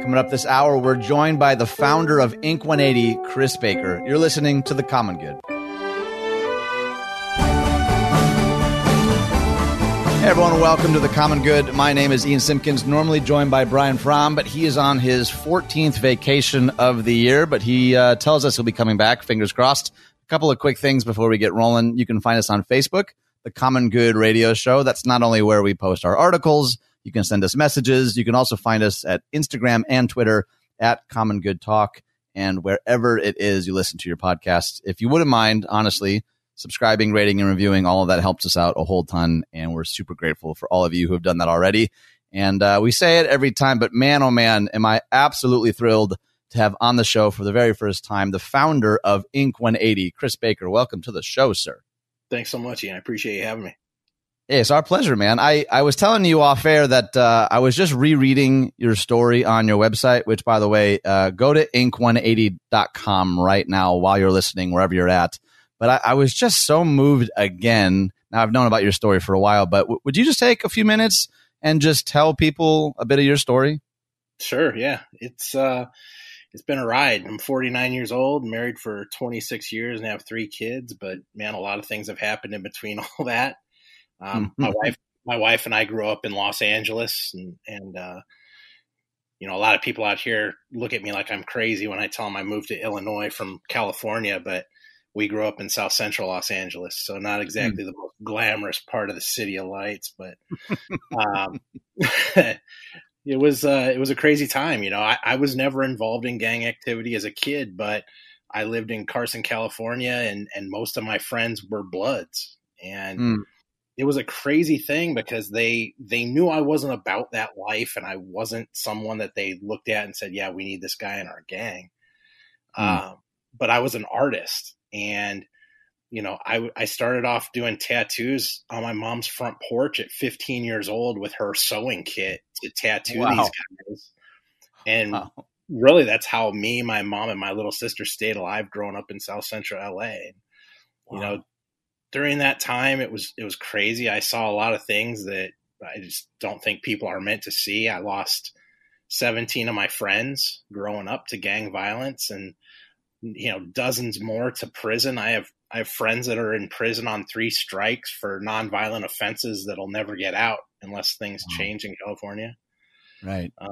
Coming up this hour, we're joined by the founder of Ink 180, Chris Baker. You're listening to The Common Good. Hey everyone, welcome to the Common Good. My name is Ian Simpkins, normally joined by Brian Fromm, but he is on his 14th vacation of the year. But he uh, tells us he'll be coming back. Fingers crossed. A couple of quick things before we get rolling. You can find us on Facebook, the Common Good Radio Show. That's not only where we post our articles. You can send us messages. You can also find us at Instagram and Twitter at Common Good Talk and wherever it is you listen to your podcast. If you wouldn't mind, honestly subscribing, rating, and reviewing. All of that helps us out a whole ton. And we're super grateful for all of you who have done that already. And uh, we say it every time, but man, oh man, am I absolutely thrilled to have on the show for the very first time the founder of Ink 180, Chris Baker. Welcome to the show, sir. Thanks so much, Ian. I appreciate you having me. It's our pleasure, man. I, I was telling you off air that uh, I was just rereading your story on your website, which, by the way, uh, go to ink180.com right now while you're listening, wherever you're at. But I, I, was just so moved again. Now I've known about your story for a while, but w- would you just take a few minutes and just tell people a bit of your story? Sure. Yeah, it's uh, it's been a ride. I'm 49 years old, married for 26 years, and have three kids. But man, a lot of things have happened in between all that. Um. My wife, my wife, and I grew up in Los Angeles, and and uh, you know, a lot of people out here look at me like I'm crazy when I tell them I moved to Illinois from California, but we grew up in South Central Los Angeles, so not exactly mm. the most glamorous part of the city of lights, but um, it was uh, it was a crazy time. You know, I, I, was never involved in gang activity as a kid, but I lived in Carson, California, and and most of my friends were Bloods, and mm. It was a crazy thing because they they knew I wasn't about that life, and I wasn't someone that they looked at and said, "Yeah, we need this guy in our gang." Mm. Um, but I was an artist and you know, I, I started off doing tattoos on my mom's front porch at 15 years old with her sewing kit to tattoo wow. these guys. And wow. really, that's how me, my mom, and my little sister stayed alive growing up in South Central LA. Wow. You know, during that time, it was it was crazy. I saw a lot of things that I just don't think people are meant to see. I lost 17 of my friends growing up to gang violence, and you know dozens more to prison. I have I have friends that are in prison on three strikes for nonviolent offenses that'll never get out unless things wow. change in California. Right. Um,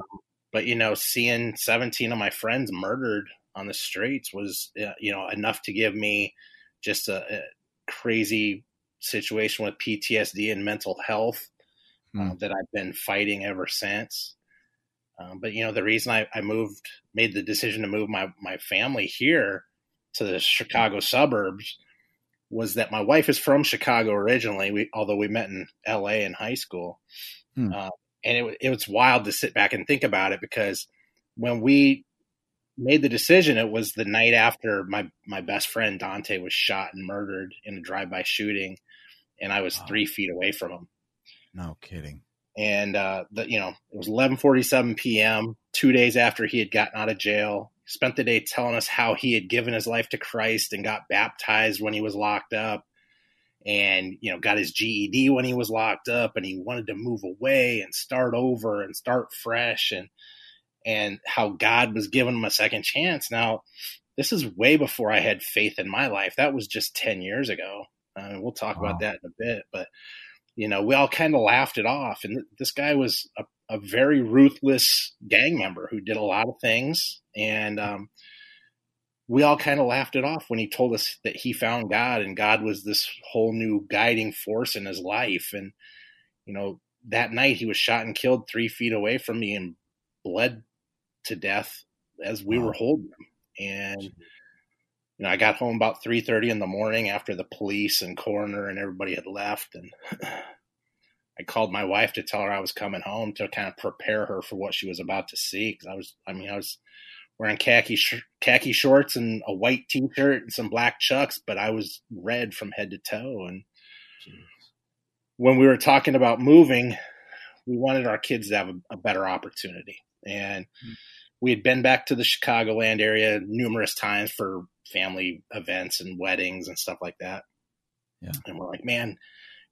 but you know, seeing 17 of my friends murdered on the streets was uh, you know enough to give me just a, a crazy situation with PTSD and mental health uh, hmm. that I've been fighting ever since. Um, but you know, the reason I, I, moved, made the decision to move my my family here to the Chicago suburbs was that my wife is from Chicago originally. We, although we met in L.A. in high school, hmm. uh, and it, it was wild to sit back and think about it because when we made the decision, it was the night after my my best friend Dante was shot and murdered in a drive by shooting, and I was wow. three feet away from him. No kidding and uh, the, you know it was 11:47 p.m. Two days after he had gotten out of jail, spent the day telling us how he had given his life to Christ and got baptized when he was locked up, and you know got his GED when he was locked up, and he wanted to move away and start over and start fresh, and and how God was giving him a second chance. Now, this is way before I had faith in my life. That was just 10 years ago. Uh, we'll talk wow. about that in a bit, but you know, we all kind of laughed it off. And this guy was a, a, very ruthless gang member who did a lot of things. And um, we all kind of laughed it off when he told us that he found God and God was this whole new guiding force in his life. And, you know, that night he was shot and killed three feet away from me and bled to death as we wow. were holding them. And, you know, I got home about three thirty in the morning after the police and coroner and everybody had left, and I called my wife to tell her I was coming home to kind of prepare her for what she was about to see. Because I was, I mean, I was wearing khaki sh- khaki shorts and a white t-shirt and some black chucks, but I was red from head to toe. And Jeez. when we were talking about moving, we wanted our kids to have a, a better opportunity, and. Mm-hmm we had been back to the Chicagoland area numerous times for family events and weddings and stuff like that. Yeah. And we're like, man,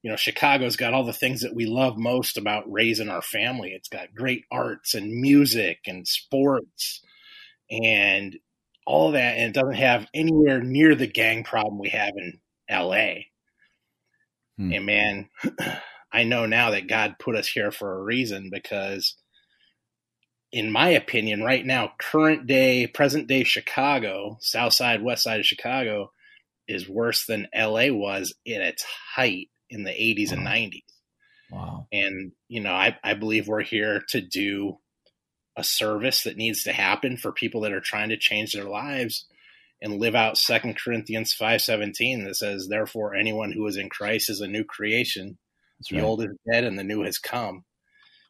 you know, Chicago's got all the things that we love most about raising our family. It's got great arts and music and sports and all that. And it doesn't have anywhere near the gang problem we have in LA. Hmm. And man, I know now that God put us here for a reason because, in my opinion, right now, current day, present day Chicago, south side, west side of Chicago, is worse than LA was in its height in the 80s wow. and 90s. Wow. And, you know, I, I believe we're here to do a service that needs to happen for people that are trying to change their lives and live out Second Corinthians 5:17 that says therefore anyone who is in Christ is a new creation. The old is dead and the new has come.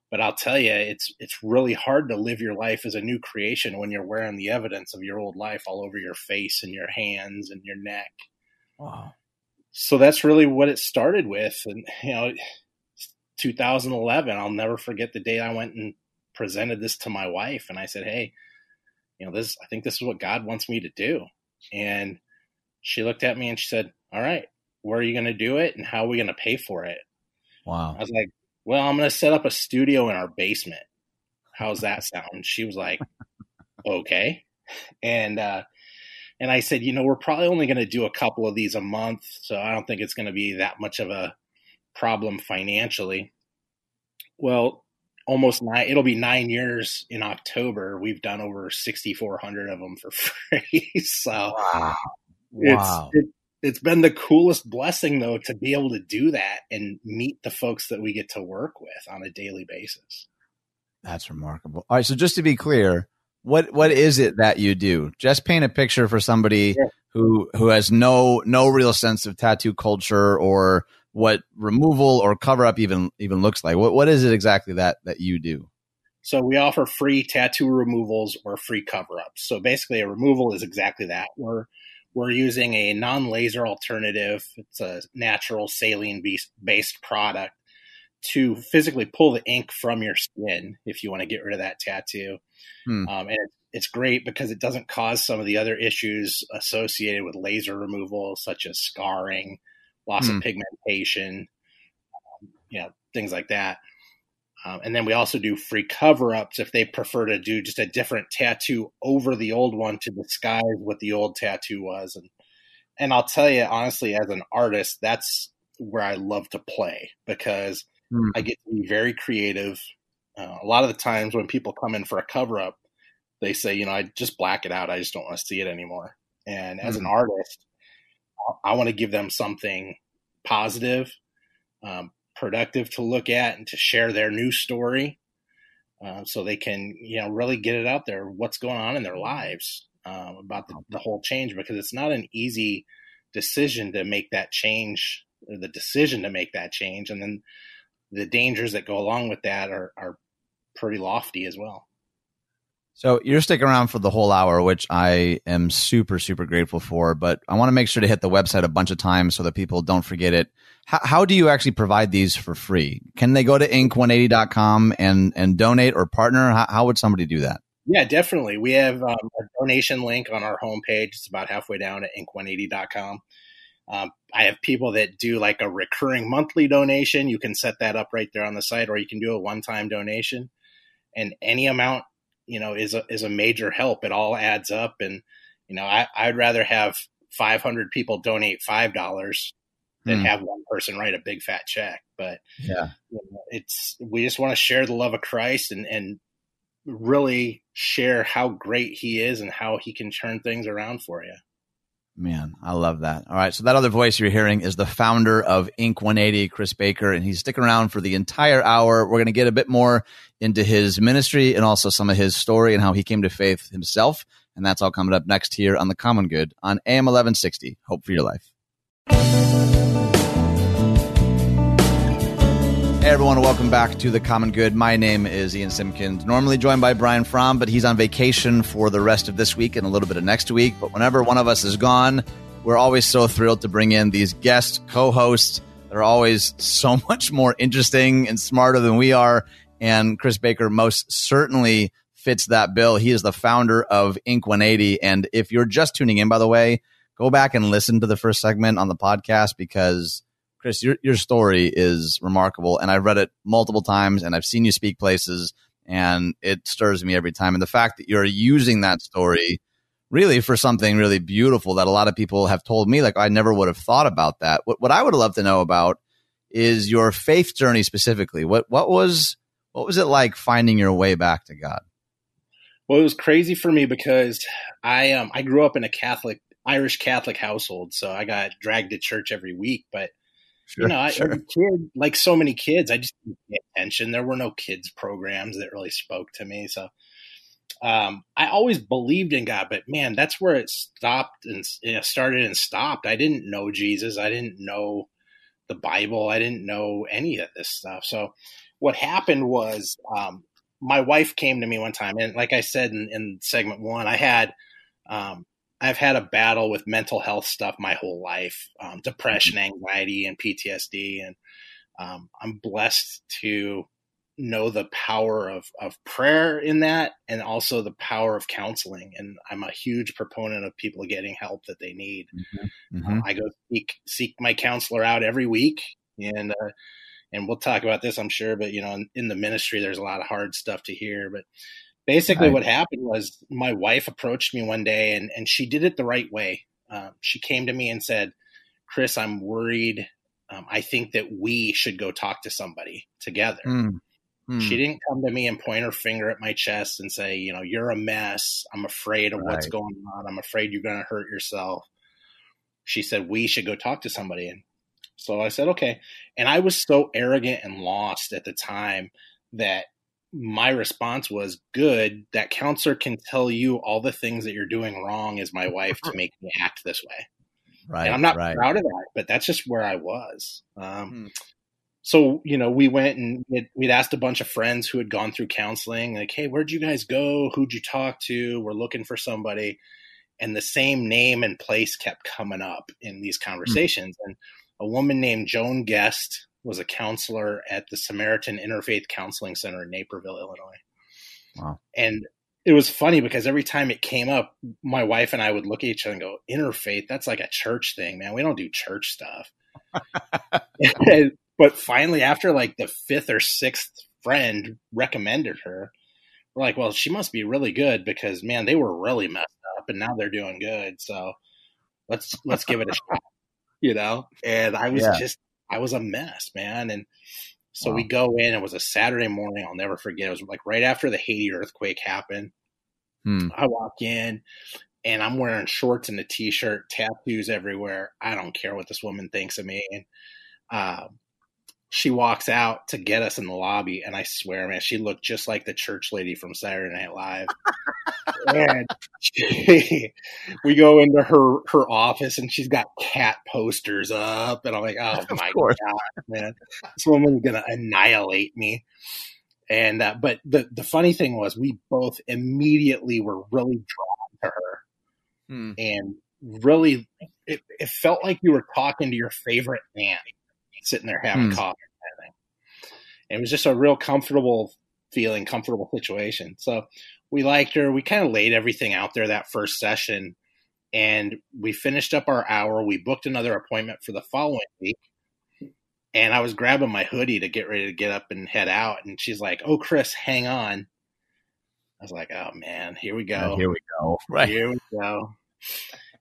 But I'll tell you it's it's really hard to live your life as a new creation when you're wearing the evidence of your old life all over your face and your hands and your neck. Wow so that's really what it started with. And, you know, 2011, I'll never forget the day I went and presented this to my wife. And I said, Hey, you know, this, I think this is what God wants me to do. And she looked at me and she said, All right, where are you going to do it? And how are we going to pay for it? Wow. I was like, Well, I'm going to set up a studio in our basement. How's that sound? She was like, Okay. And, uh, and I said, you know, we're probably only going to do a couple of these a month. So I don't think it's going to be that much of a problem financially. Well, almost nine, it'll be nine years in October. We've done over 6,400 of them for free. so wow. wow. It's, it, it's been the coolest blessing though to be able to do that and meet the folks that we get to work with on a daily basis. That's remarkable. All right. So just to be clear, what what is it that you do? Just paint a picture for somebody yeah. who who has no no real sense of tattoo culture or what removal or cover up even even looks like. What what is it exactly that that you do? So we offer free tattoo removals or free cover ups. So basically, a removal is exactly that. We're we're using a non laser alternative. It's a natural saline based product to physically pull the ink from your skin if you want to get rid of that tattoo. Hmm. Um, and it's great because it doesn't cause some of the other issues associated with laser removal, such as scarring, loss hmm. of pigmentation, um, you know, things like that. Um, and then we also do free cover ups if they prefer to do just a different tattoo over the old one to disguise what the old tattoo was. And and I'll tell you honestly, as an artist, that's where I love to play because Mm. I get to be very creative. Uh, a lot of the times when people come in for a cover up, they say, you know, I just black it out. I just don't want to see it anymore. And as mm. an artist, I, I want to give them something positive, um, productive to look at and to share their new story. Uh, so they can, you know, really get it out there, what's going on in their lives um, about the, the whole change, because it's not an easy decision to make that change, the decision to make that change. And then the dangers that go along with that are, are pretty lofty as well. So you're sticking around for the whole hour, which I am super, super grateful for. But I want to make sure to hit the website a bunch of times so that people don't forget it. How, how do you actually provide these for free? Can they go to ink180.com and, and donate or partner? How, how would somebody do that? Yeah, definitely. We have um, a donation link on our homepage. It's about halfway down at ink180.com. Um, I have people that do like a recurring monthly donation. You can set that up right there on the site, or you can do a one-time donation, and any amount you know is a is a major help. It all adds up, and you know I, I'd rather have 500 people donate five dollars than mm. have one person write a big fat check. But yeah, you know, it's we just want to share the love of Christ and and really share how great He is and how He can turn things around for you. Man, I love that. All right. So that other voice you're hearing is the founder of Ink 180, Chris Baker, and he's sticking around for the entire hour. We're going to get a bit more into his ministry and also some of his story and how he came to faith himself. And that's all coming up next here on The Common Good on AM 1160. Hope for your life. Hey everyone, welcome back to The Common Good. My name is Ian Simpkins, normally joined by Brian Fromm, but he's on vacation for the rest of this week and a little bit of next week. But whenever one of us is gone, we're always so thrilled to bring in these guest co-hosts that are always so much more interesting and smarter than we are. And Chris Baker most certainly fits that bill. He is the founder of Ink 180. And if you're just tuning in, by the way, go back and listen to the first segment on the podcast because Chris, your your story is remarkable, and I've read it multiple times, and I've seen you speak places, and it stirs me every time. And the fact that you're using that story really for something really beautiful that a lot of people have told me, like I never would have thought about that. What what I would love to know about is your faith journey specifically. What what was what was it like finding your way back to God? Well, it was crazy for me because I um I grew up in a Catholic Irish Catholic household, so I got dragged to church every week. But sure, you know, I, sure. as a kid, like so many kids, I just didn't pay attention. There were no kids programs that really spoke to me, so um, I always believed in God. But man, that's where it stopped and you know, started and stopped. I didn't know Jesus. I didn't know the Bible. I didn't know any of this stuff. So what happened was um, my wife came to me one time, and like I said in, in segment one, I had um, I've had a battle with mental health stuff my whole life, um, depression, anxiety, and PTSD, and um, I'm blessed to know the power of, of prayer in that and also the power of counseling and i'm a huge proponent of people getting help that they need mm-hmm. Mm-hmm. Uh, i go seek seek my counselor out every week and uh, and we'll talk about this, I'm sure. But you know, in, in the ministry, there's a lot of hard stuff to hear. But basically, right. what happened was my wife approached me one day, and and she did it the right way. Um, she came to me and said, "Chris, I'm worried. Um, I think that we should go talk to somebody together." Mm. She didn't come to me and point her finger at my chest and say, you know, you're a mess. I'm afraid of right. what's going on. I'm afraid you're going to hurt yourself. She said, we should go talk to somebody. And so I said, okay. And I was so arrogant and lost at the time that my response was good. That counselor can tell you all the things that you're doing wrong as my wife to make me act this way. Right. And I'm not right. proud of that, but that's just where I was. Um, hmm. So, you know, we went and we'd asked a bunch of friends who had gone through counseling, like, hey, where'd you guys go? Who'd you talk to? We're looking for somebody. And the same name and place kept coming up in these hmm. conversations. Hmm. And a woman named Joan Guest was a counselor at the Samaritan Interfaith Counseling Center in Naperville, Illinois. Wow. And it was funny because every time it came up, my wife and I would look at each other and go, Interfaith, that's like a church thing, man. We don't do church stuff. but finally, after like the fifth or sixth friend recommended her, we're like, well, she must be really good because man, they were really messed up and now they're doing good. So let's let's give it a shot you know? And I was yeah. just, I was a mess, man. And so wow. we go in, it was a Saturday morning. I'll never forget. It was like right after the Haiti earthquake happened. Hmm. I walk in and I'm wearing shorts and a t-shirt, tattoos everywhere. I don't care what this woman thinks of me. And, um, she walks out to get us in the lobby, and I swear, man, she looked just like the church lady from Saturday Night Live. and she, we go into her her office, and she's got cat posters up, and I'm like, oh my god, man, this woman's gonna annihilate me. And uh, but the the funny thing was, we both immediately were really drawn to her, hmm. and really, it, it felt like you were talking to your favorite aunt sitting there having hmm. coffee. It was just a real comfortable feeling, comfortable situation. So we liked her. We kind of laid everything out there that first session, and we finished up our hour. We booked another appointment for the following week. And I was grabbing my hoodie to get ready to get up and head out. And she's like, Oh, Chris, hang on. I was like, Oh man, here we go. here we go. Right. Here we go.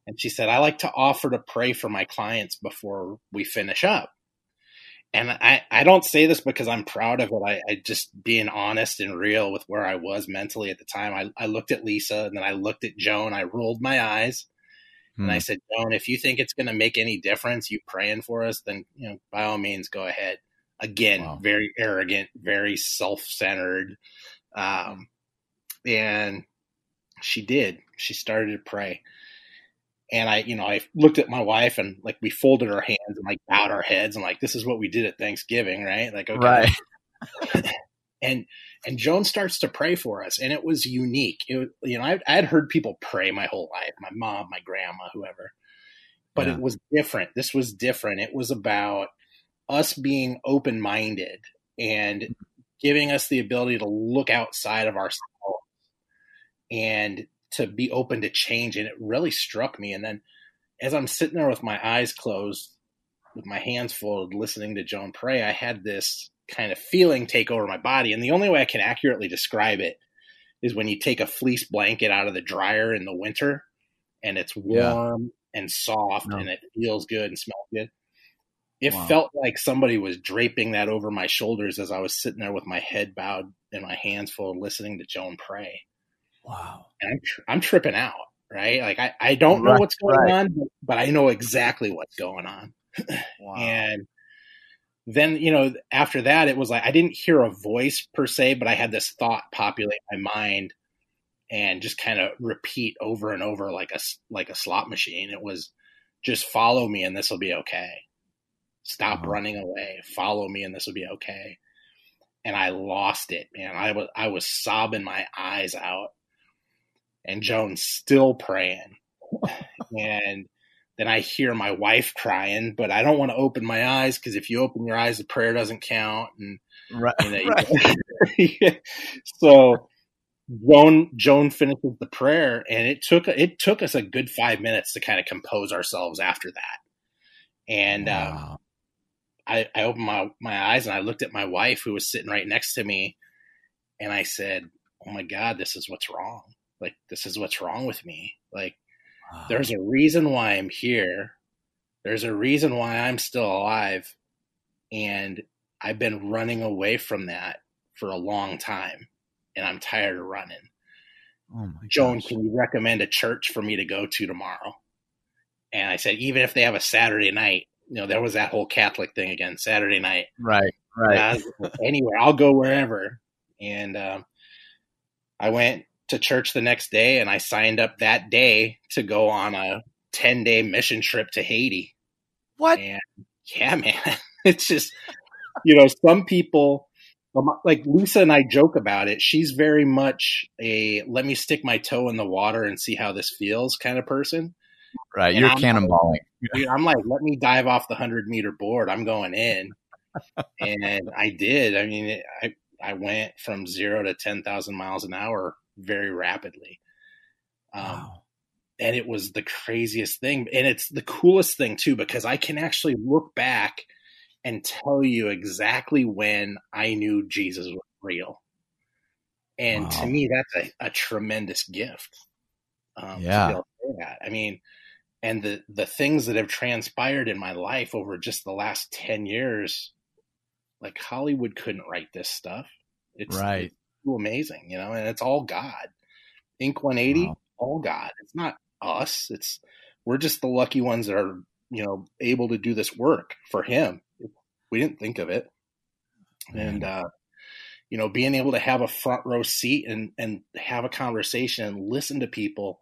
And she said, I like to offer to pray for my clients before we finish up and I, I don't say this because I'm proud of it. I, I, just being honest and real with where I was mentally at the time. I, I looked at Lisa and then I looked at Joan. I rolled my eyes hmm. and I hmm. said, Joan, if you think it's going to make any difference, you praying for us, then you know by all means go ahead. Again, wow. very arrogant, very self centered, um, and she did. She started to pray and I, you know, I looked at my wife and like we folded our hands and like bowed our heads and like this is what we did at Thanksgiving, right? Like okay. Right. and and Joan starts to pray for us, and it was unique. It, was, you know, I, I had heard people pray my whole life, my mom, my grandma, whoever, but yeah. it was different. This was different. It was about us being open minded and mm-hmm. giving us the ability to look outside of ourselves and to be open to change. And it really struck me. And then as I'm sitting there with my eyes closed, with my hands folded, listening to Joan pray, I had this kind of feeling take over my body. And the only way I can accurately describe it is when you take a fleece blanket out of the dryer in the winter and it's warm yeah. and soft and it feels good and smells good. It wow. felt like somebody was draping that over my shoulders as I was sitting there with my head bowed and my hands full, listening to Joan pray. Wow. And I'm, I'm tripping out, right? Like, I, I don't know right, what's going right. on, but, but, I know exactly what's going on. wow. And then, you know, after that, it was like I didn't hear a voice per se, but I had this thought populate my mind and just kind of repeat over and over like a like a slot machine. It was just follow me and this will be okay. Stop uh-huh. running away. Follow me and this will be okay. And I lost it, man. I was I was sobbing my eyes out. And Joan's still praying. and then I hear my wife crying, but I don't want to open my eyes because if you open your eyes, the prayer doesn't count. And right, you know, right. so Joan Joan finishes the prayer, and it took it took us a good five minutes to kind of compose ourselves after that. And um, wow. um, I, I opened my my eyes and I looked at my wife who was sitting right next to me, and I said, "Oh my God, this is what's wrong. Like this is what's wrong with me. Like there's a reason why I'm here. There's a reason why I'm still alive. And I've been running away from that for a long time. And I'm tired of running. Oh Joan, gosh. can you recommend a church for me to go to tomorrow? And I said, even if they have a Saturday night, you know, there was that whole Catholic thing again, Saturday night. Right, right. anywhere, I'll go wherever. And um, I went to church the next day and I signed up that day to go on a 10 day mission trip to Haiti. What? And yeah, man. It's just, you know, some people, um, like Lisa and I joke about it. She's very much a let me stick my toe in the water and see how this feels kind of person. Right. And You're I'm cannonballing. Like, I'm like, let me dive off the 100 meter board. I'm going in. and I did. I mean, I, I went from zero to 10,000 miles an hour very rapidly. Um, wow. And it was the craziest thing. And it's the coolest thing, too, because I can actually look back and tell you exactly when I knew Jesus was real. And wow. to me, that's a, a tremendous gift. Um, yeah. I mean, and the, the things that have transpired in my life over just the last 10 years, like Hollywood couldn't write this stuff. It's right amazing, you know, and it's all God. Ink 180, wow. all God. It's not us. It's we're just the lucky ones that are, you know, able to do this work for him. We didn't think of it. And uh you know, being able to have a front row seat and and have a conversation and listen to people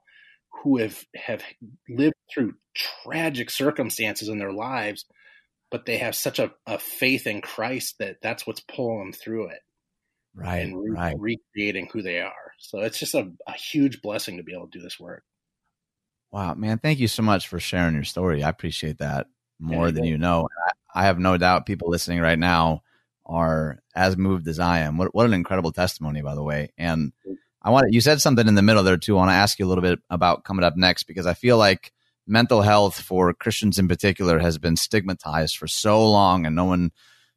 who have have lived through tragic circumstances in their lives, but they have such a, a faith in Christ that that's what's pulling them through it right, and re- right. recreating who they are. So it's just a, a huge blessing to be able to do this work. Wow, man! Thank you so much for sharing your story. I appreciate that more yeah, than you know. I, I have no doubt people listening right now are as moved as I am. What what an incredible testimony, by the way. And mm. I want you said something in the middle there too. I want to ask you a little bit about coming up next because I feel like mental health for Christians in particular has been stigmatized for so long, and no one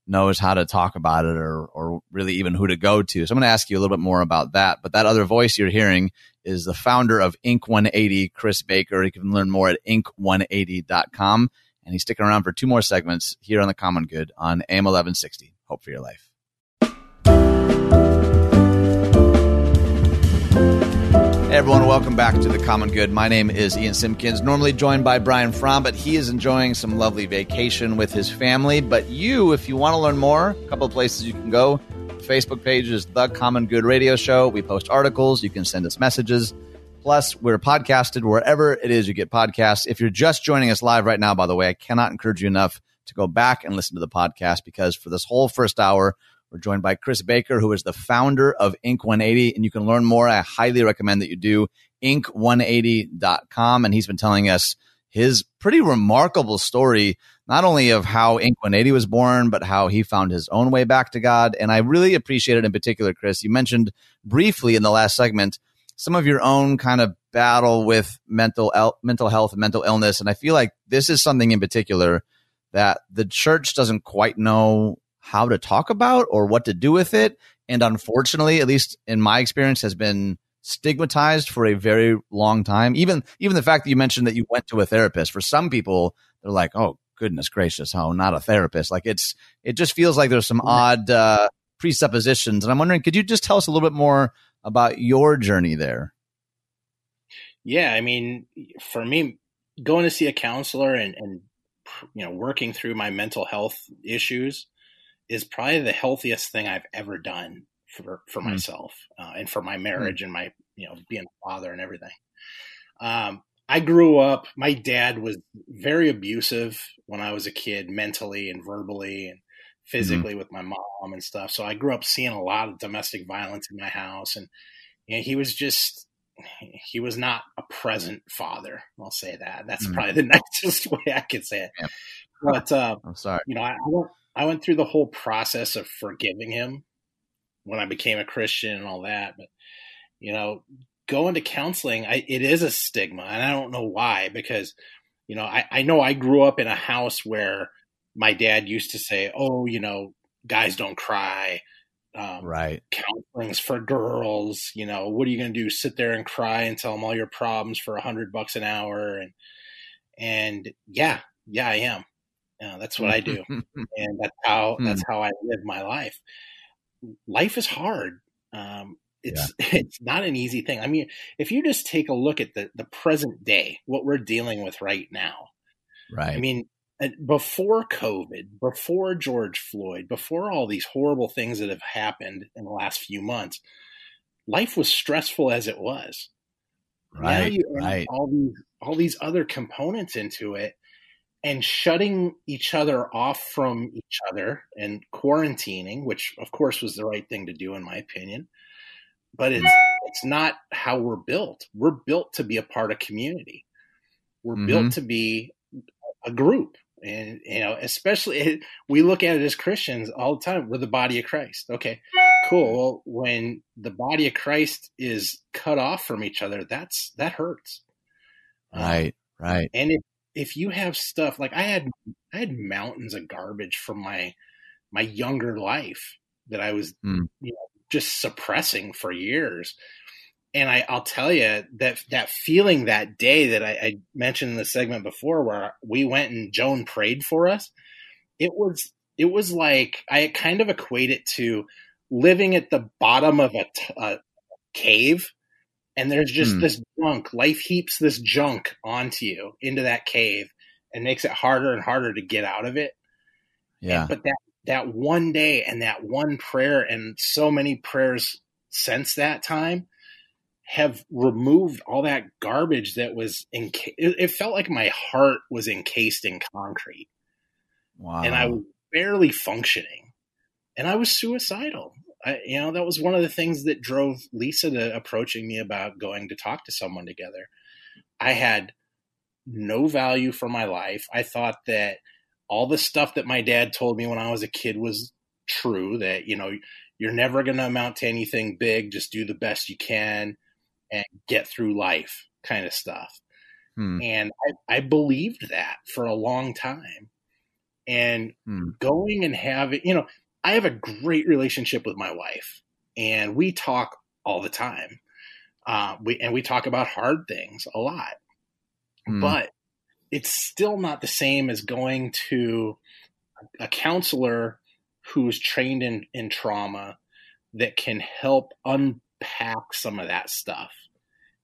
knows how to talk about it or, or really even who to go to. So I'm going to ask you a little bit more about that. But that other voice you're hearing is the founder of Ink 180, Chris Baker. You can learn more at ink180.com. And he's sticking around for two more segments here on The Common Good on AM 1160. Hope for your life. Hey everyone, welcome back to the Common Good. My name is Ian Simpkins, normally joined by Brian Fromm, but he is enjoying some lovely vacation with his family. But you, if you want to learn more, a couple of places you can go. Facebook page is The Common Good Radio Show. We post articles. You can send us messages. Plus, we're podcasted wherever it is you get podcasts. If you're just joining us live right now, by the way, I cannot encourage you enough to go back and listen to the podcast because for this whole first hour, we're joined by Chris Baker, who is the founder of Ink 180, and you can learn more. I highly recommend that you do ink180.com. And he's been telling us his pretty remarkable story, not only of how Ink 180 was born, but how he found his own way back to God. And I really appreciate it in particular, Chris. You mentioned briefly in the last segment some of your own kind of battle with mental el- mental health and mental illness. And I feel like this is something in particular that the church doesn't quite know how to talk about or what to do with it. And unfortunately, at least in my experience, has been stigmatized for a very long time. Even even the fact that you mentioned that you went to a therapist, for some people, they're like, oh goodness gracious, oh, not a therapist. Like it's it just feels like there's some odd uh, presuppositions. And I'm wondering, could you just tell us a little bit more about your journey there? Yeah, I mean, for me, going to see a counselor and, and you know working through my mental health issues is probably the healthiest thing I've ever done for for mm. myself uh, and for my mm. marriage mm. and my you know being a father and everything. Um, I grew up. My dad was very abusive when I was a kid, mentally and verbally and mm-hmm. physically mm-hmm. with my mom and stuff. So I grew up seeing a lot of domestic violence in my house, and you know, he was just he was not a present father. I'll say that. That's mm-hmm. probably the nicest way I could say it. Yeah. But uh, I'm sorry. You know, I, I went I went through the whole process of forgiving him when I became a Christian and all that. But you know, going to counseling, I, it is a stigma, and I don't know why. Because you know, I, I know I grew up in a house where my dad used to say, "Oh, you know, guys don't cry." Um, right. Counseling's for girls. You know, what are you going to do? Sit there and cry and tell them all your problems for a hundred bucks an hour? And and yeah, yeah, I am. Uh, that's what I do, and that's how that's hmm. how I live my life. Life is hard. Um, it's yeah. it's not an easy thing. I mean, if you just take a look at the the present day, what we're dealing with right now, right? I mean, before COVID, before George Floyd, before all these horrible things that have happened in the last few months, life was stressful as it was. Right. Now you right. all these all these other components into it and shutting each other off from each other and quarantining, which of course was the right thing to do in my opinion. But it's it's not how we're built. We're built to be a part of community. We're mm-hmm. built to be a group. And you know, especially we look at it as Christians all the time. We're the body of Christ. Okay, cool. Well, when the body of Christ is cut off from each other, that's that hurts. Right, um, right. And if if you have stuff like I had I had mountains of garbage from my my younger life that I was mm. you know, just suppressing for years. And I, I'll tell you that that feeling that day that I, I mentioned in the segment before, where we went and Joan prayed for us, it was it was like I kind of equate it to living at the bottom of a, a cave and there's just hmm. this junk. Life heaps this junk onto you into that cave and makes it harder and harder to get out of it. Yeah. And, but that that one day and that one prayer and so many prayers since that time have removed all that garbage that was in it, it felt like my heart was encased in concrete. Wow. And I was barely functioning. And I was suicidal. I, you know, that was one of the things that drove Lisa to approaching me about going to talk to someone together. I had no value for my life. I thought that all the stuff that my dad told me when I was a kid was true that, you know, you're never going to amount to anything big. Just do the best you can and get through life kind of stuff. Hmm. And I, I, believed that for a long time. And hmm. going and having, you know, I have a great relationship with my wife, and we talk all the time. Uh, we and we talk about hard things a lot, mm. but it's still not the same as going to a counselor who's trained in in trauma that can help unpack some of that stuff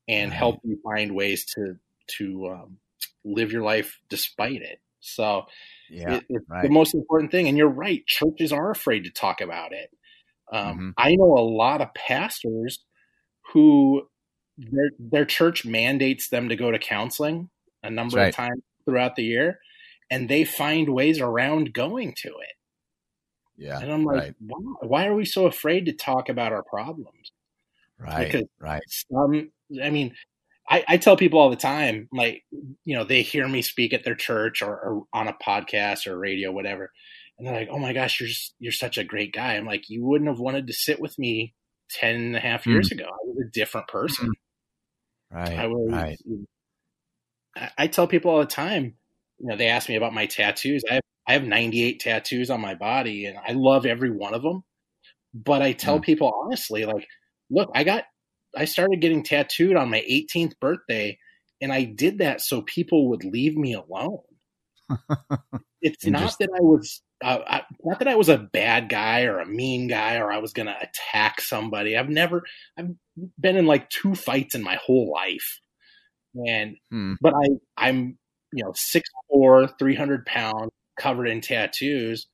and right. help you find ways to to um, live your life despite it. So yeah, it, it's right. the most important thing. And you're right, churches are afraid to talk about it. Um, mm-hmm. I know a lot of pastors who their their church mandates them to go to counseling a number right. of times throughout the year, and they find ways around going to it. Yeah, and I'm like, right. why, why are we so afraid to talk about our problems? Right, because right. Some, I mean, I, I, tell people all the time, like, you know, they hear me speak at their church or, or, on a podcast or radio, whatever. And they're like, oh my gosh, you're just, you're such a great guy. I'm like, you wouldn't have wanted to sit with me 10 and a half years mm. ago. I was a different person. Right. I was, right. I, I, tell people all the time, you know, they ask me about my tattoos. I have I have 98 tattoos on my body and I love every one of them. But I tell mm. people honestly, like, look, I got, I started getting tattooed on my 18th birthday and I did that so people would leave me alone. it's not that I was, uh, I, not that I was a bad guy or a mean guy or I was going to attack somebody. I've never, I've been in like two fights in my whole life. And, hmm. but I, I'm, you know, six four, three hundred pound, covered in tattoos.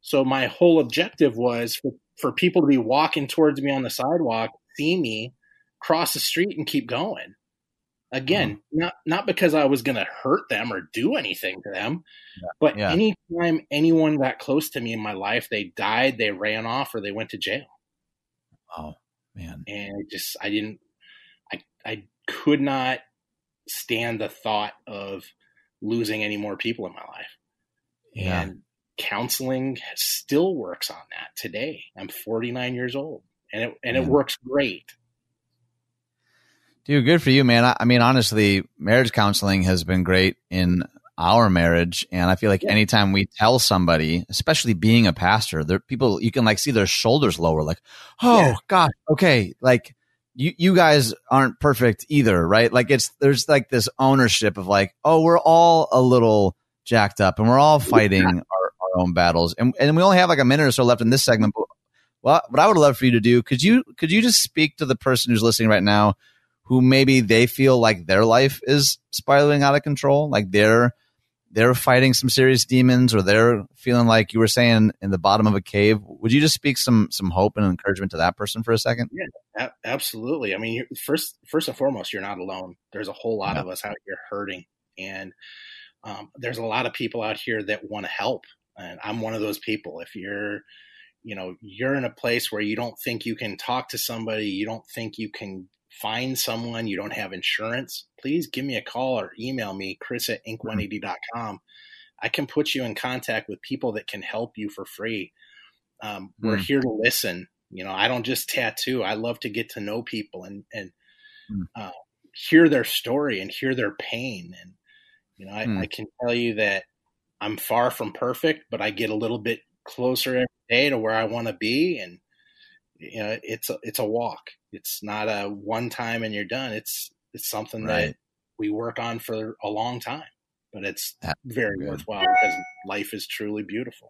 So my whole objective was for, for people to be walking towards me on the sidewalk, see me, cross the street, and keep going. Again, mm-hmm. not not because I was going to hurt them or do anything to them, yeah. but yeah. anytime anyone got close to me in my life, they died, they ran off, or they went to jail. Oh man! And I just I didn't I I could not stand the thought of losing any more people in my life. Yeah. And counseling still works on that today. I'm 49 years old and it, and it works great. Dude, good for you, man. I, I, mean, honestly, marriage counseling has been great in our marriage. And I feel like yeah. anytime we tell somebody, especially being a pastor, there people, you can like see their shoulders lower, like, oh yeah. God, okay. Like you, you guys aren't perfect either, right? Like it's, there's like this ownership of like, oh, we're all a little jacked up and we're all fighting our, our own battles. And, and we only have like a minute or so left in this segment. But well, what I would love for you to do, could you, could you just speak to the person who's listening right now who maybe they feel like their life is spiraling out of control? Like they're, they're fighting some serious demons or they're feeling like you were saying in the bottom of a cave would you just speak some some hope and encouragement to that person for a second yeah a- absolutely i mean first first and foremost you're not alone there's a whole lot yeah. of us out here hurting and um, there's a lot of people out here that want to help and i'm one of those people if you're you know you're in a place where you don't think you can talk to somebody you don't think you can find someone you don't have insurance please give me a call or email me chris at ink180.com i can put you in contact with people that can help you for free um, we're mm. here to listen you know i don't just tattoo i love to get to know people and and mm. uh, hear their story and hear their pain and you know, I, hmm. I can tell you that I'm far from perfect, but I get a little bit closer every day to where I want to be, and you know, it's a it's a walk. It's not a one time and you're done. It's it's something right. that we work on for a long time, but it's That's very good. worthwhile because life is truly beautiful.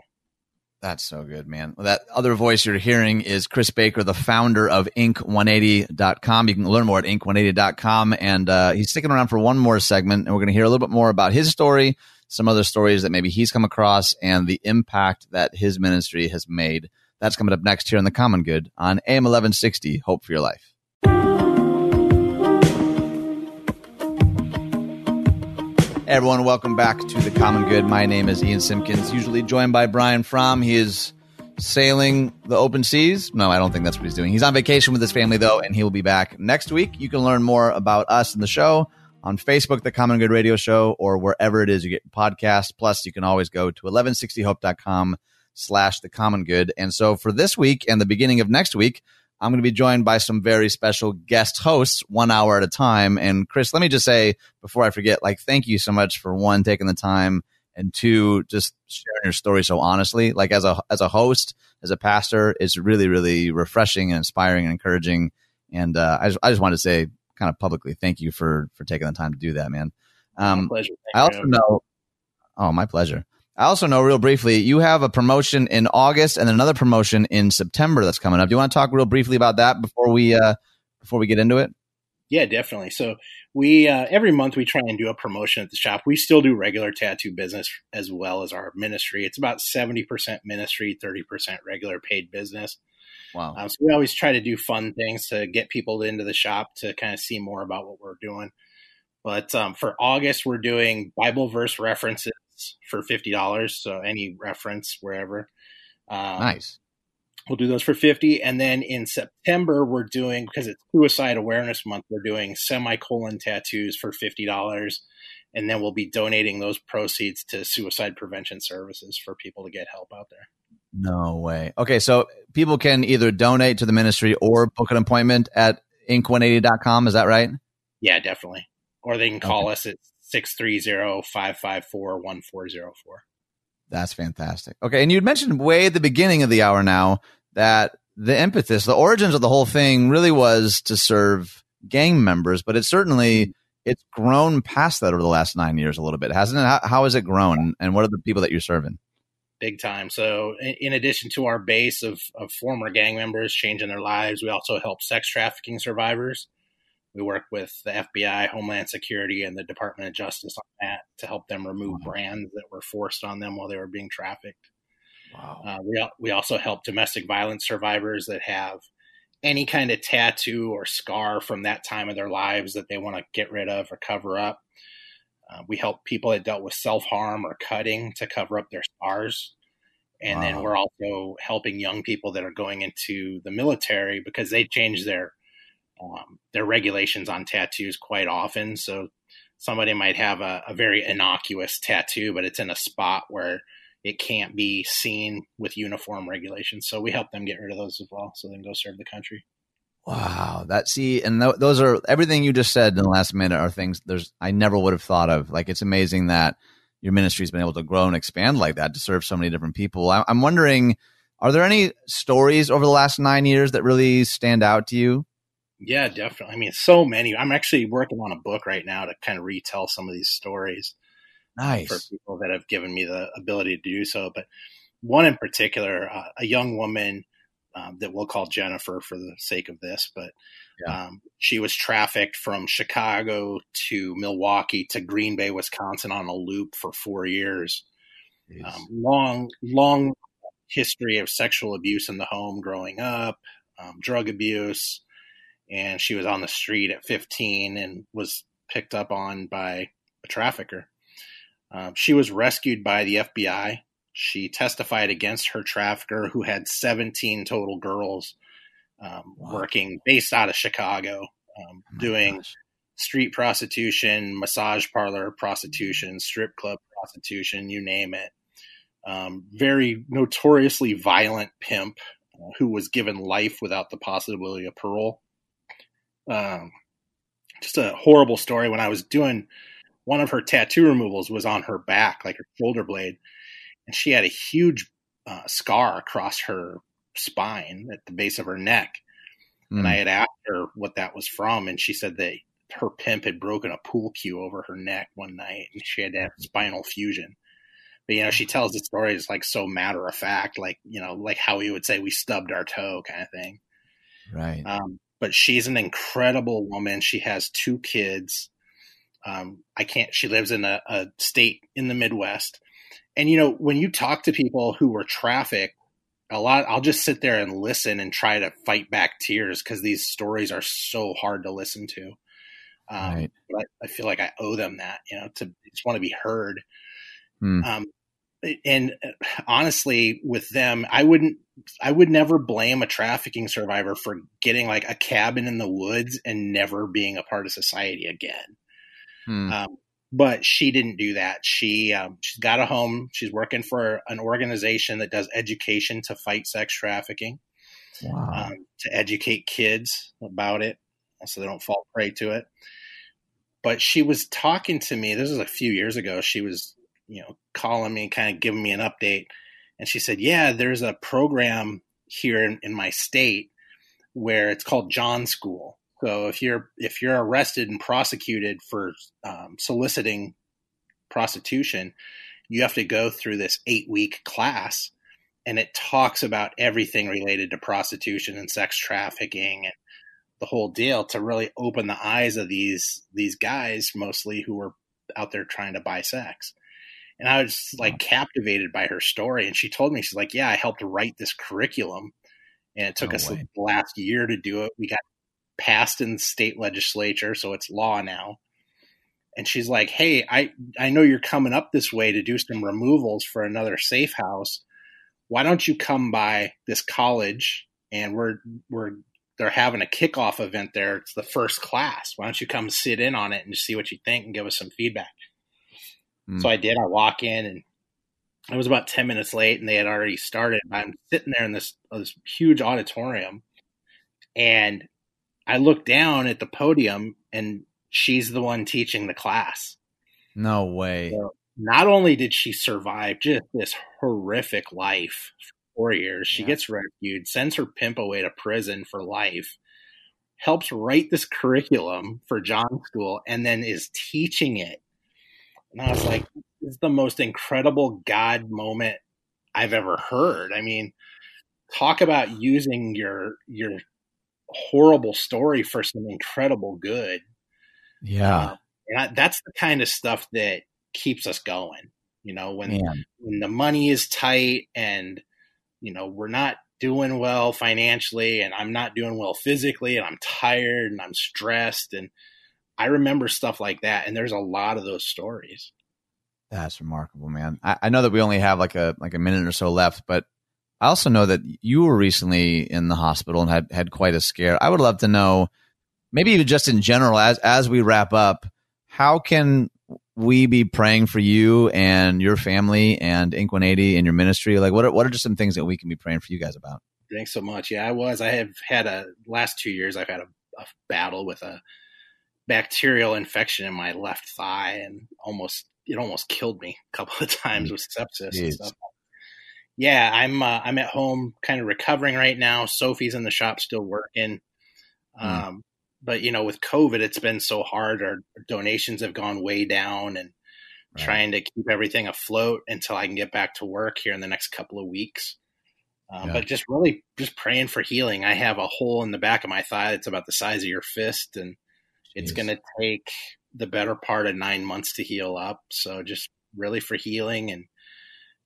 That's so good, man. That other voice you're hearing is Chris Baker, the founder of Ink180.com. You can learn more at Ink180.com. And uh, he's sticking around for one more segment, and we're going to hear a little bit more about his story, some other stories that maybe he's come across, and the impact that his ministry has made. That's coming up next here on The Common Good on AM 1160. Hope for your life. Hey everyone, welcome back to the Common Good. My name is Ian Simpkins, usually joined by Brian Fromm. He is sailing the open seas. No, I don't think that's what he's doing. He's on vacation with his family though, and he will be back next week. You can learn more about us and the show on Facebook, the Common Good Radio Show, or wherever it is you get podcasts. Plus, you can always go to 1160hope.com slash the common good. And so for this week and the beginning of next week, I'm going to be joined by some very special guest hosts one hour at a time. And Chris, let me just say before I forget, like, thank you so much for one, taking the time and two, just sharing your story so honestly. Like as a, as a host, as a pastor, it's really, really refreshing and inspiring and encouraging. And, uh, I just, I just wanted to say kind of publicly, thank you for, for taking the time to do that, man. Um, my pleasure. Thank I also you. know, oh, my pleasure. I also know real briefly, you have a promotion in August and another promotion in September that's coming up. Do you want to talk real briefly about that before we uh, before we get into it? Yeah, definitely. So we uh, every month we try and do a promotion at the shop. We still do regular tattoo business as well as our ministry. It's about seventy percent ministry, thirty percent regular paid business. Wow. Um, so we always try to do fun things to get people into the shop to kind of see more about what we're doing. But um, for August, we're doing Bible verse references for fifty dollars. So any reference wherever. Um, nice. We'll do those for fifty, and then in September we're doing because it's Suicide Awareness Month. We're doing semicolon tattoos for fifty dollars, and then we'll be donating those proceeds to suicide prevention services for people to get help out there. No way. Okay, so people can either donate to the ministry or book an appointment at ink180.com. Is that right? Yeah, definitely. Or they can call okay. us at 630-554-1404. That's fantastic. Okay, and you'd mentioned way at the beginning of the hour now that the impetus, the origins of the whole thing really was to serve gang members, but it's certainly it's grown past that over the last nine years a little bit, hasn't it? How, how has it grown, and what are the people that you're serving? Big time. So, in, in addition to our base of, of former gang members changing their lives, we also help sex trafficking survivors. We work with the FBI, Homeland Security, and the Department of Justice on that to help them remove wow. brands that were forced on them while they were being trafficked. Wow. Uh, we, we also help domestic violence survivors that have any kind of tattoo or scar from that time of their lives that they want to get rid of or cover up. Uh, we help people that dealt with self harm or cutting to cover up their scars. And wow. then we're also helping young people that are going into the military because they change their um, their regulations on tattoos quite often. So somebody might have a, a very innocuous tattoo, but it's in a spot where it can't be seen with uniform regulations. So we help them get rid of those as well, so they can go serve the country. Wow, that see, and th- those are everything you just said in the last minute are things there's I never would have thought of. Like it's amazing that your ministry's been able to grow and expand like that to serve so many different people. I- I'm wondering, are there any stories over the last nine years that really stand out to you? Yeah, definitely. I mean, so many. I'm actually working on a book right now to kind of retell some of these stories. Nice. For people that have given me the ability to do so. But one in particular, uh, a young woman um, that we'll call Jennifer for the sake of this, but yeah. um, she was trafficked from Chicago to Milwaukee to Green Bay, Wisconsin on a loop for four years. Um, long, long history of sexual abuse in the home growing up, um, drug abuse and she was on the street at 15 and was picked up on by a trafficker. Um, she was rescued by the FBI. She testified against her trafficker, who had 17 total girls um, wow. working based out of Chicago, um, oh doing gosh. street prostitution, massage parlor prostitution, strip club prostitution, you name it. Um, very notoriously violent pimp uh, who was given life without the possibility of parole um, just a horrible story. When I was doing one of her tattoo removals was on her back, like her shoulder blade, and she had a huge uh, scar across her spine at the base of her neck. Mm. And I hmm. had asked her what that was from, and she said that her pimp had broken a pool cue over her neck one night, and she had to have spinal fusion. But you know, she tells the story as like so matter of fact, like you know, like how we would say we stubbed our toe, kind of thing. Right. Um, but she's an incredible woman. She has two kids. Um, I can't, she lives in a, a state in the Midwest. And, you know, when you talk to people who were trafficked, a lot, I'll just sit there and listen and try to fight back tears because these stories are so hard to listen to. Um, right. I, I, feel like I owe them that, you know, to just want to be heard. Hmm. Um, and uh, honestly, with them, I wouldn't, I would never blame a trafficking survivor for getting like a cabin in the woods and never being a part of society again. Hmm. Um, but she didn't do that. She um, she's got a home. She's working for an organization that does education to fight sex trafficking, wow. um, to educate kids about it, so they don't fall prey to it. But she was talking to me. This was a few years ago. She was you know, calling me, and kind of giving me an update. And she said, Yeah, there's a program here in, in my state where it's called John School. So if you're if you're arrested and prosecuted for um, soliciting prostitution, you have to go through this eight week class, and it talks about everything related to prostitution and sex trafficking and the whole deal to really open the eyes of these these guys mostly who are out there trying to buy sex and I was like captivated by her story. And she told me, she's like, Yeah, I helped write this curriculum. And it took no us way. the last year to do it. We got passed in the state legislature, so it's law now. And she's like, Hey, I, I know you're coming up this way to do some removals for another safe house. Why don't you come by this college and we're we're they're having a kickoff event there. It's the first class. Why don't you come sit in on it and see what you think and give us some feedback? Mm. So I did. I walk in and I was about 10 minutes late and they had already started. I'm sitting there in this, this huge auditorium and I look down at the podium and she's the one teaching the class. No way. So, not only did she survive just this horrific life for four years, she yeah. gets rescued, sends her pimp away to prison for life, helps write this curriculum for John School, and then is teaching it. And I was like, this is the most incredible God moment I've ever heard. I mean, talk about using your your horrible story for some incredible good. Yeah. Uh, and I, that's the kind of stuff that keeps us going. You know, when Man. when the money is tight and you know we're not doing well financially and I'm not doing well physically and I'm tired and I'm stressed and I remember stuff like that and there's a lot of those stories. That's remarkable, man. I, I know that we only have like a like a minute or so left, but I also know that you were recently in the hospital and had had quite a scare. I would love to know, maybe even just in general, as as we wrap up, how can we be praying for you and your family and Ink 180 and your ministry? Like, what are, what are just some things that we can be praying for you guys about? Thanks so much. Yeah, I was. I have had a last two years. I've had a, a battle with a bacterial infection in my left thigh, and almost it almost killed me a couple of times with sepsis Jeez. and stuff. Yeah, I'm uh, I'm at home, kind of recovering right now. Sophie's in the shop, still working. Mm. Um, but you know, with COVID, it's been so hard. Our donations have gone way down, and right. trying to keep everything afloat until I can get back to work here in the next couple of weeks. Um, yeah. But just really, just praying for healing. I have a hole in the back of my thigh that's about the size of your fist, and. It's going to take the better part of nine months to heal up. So just really for healing and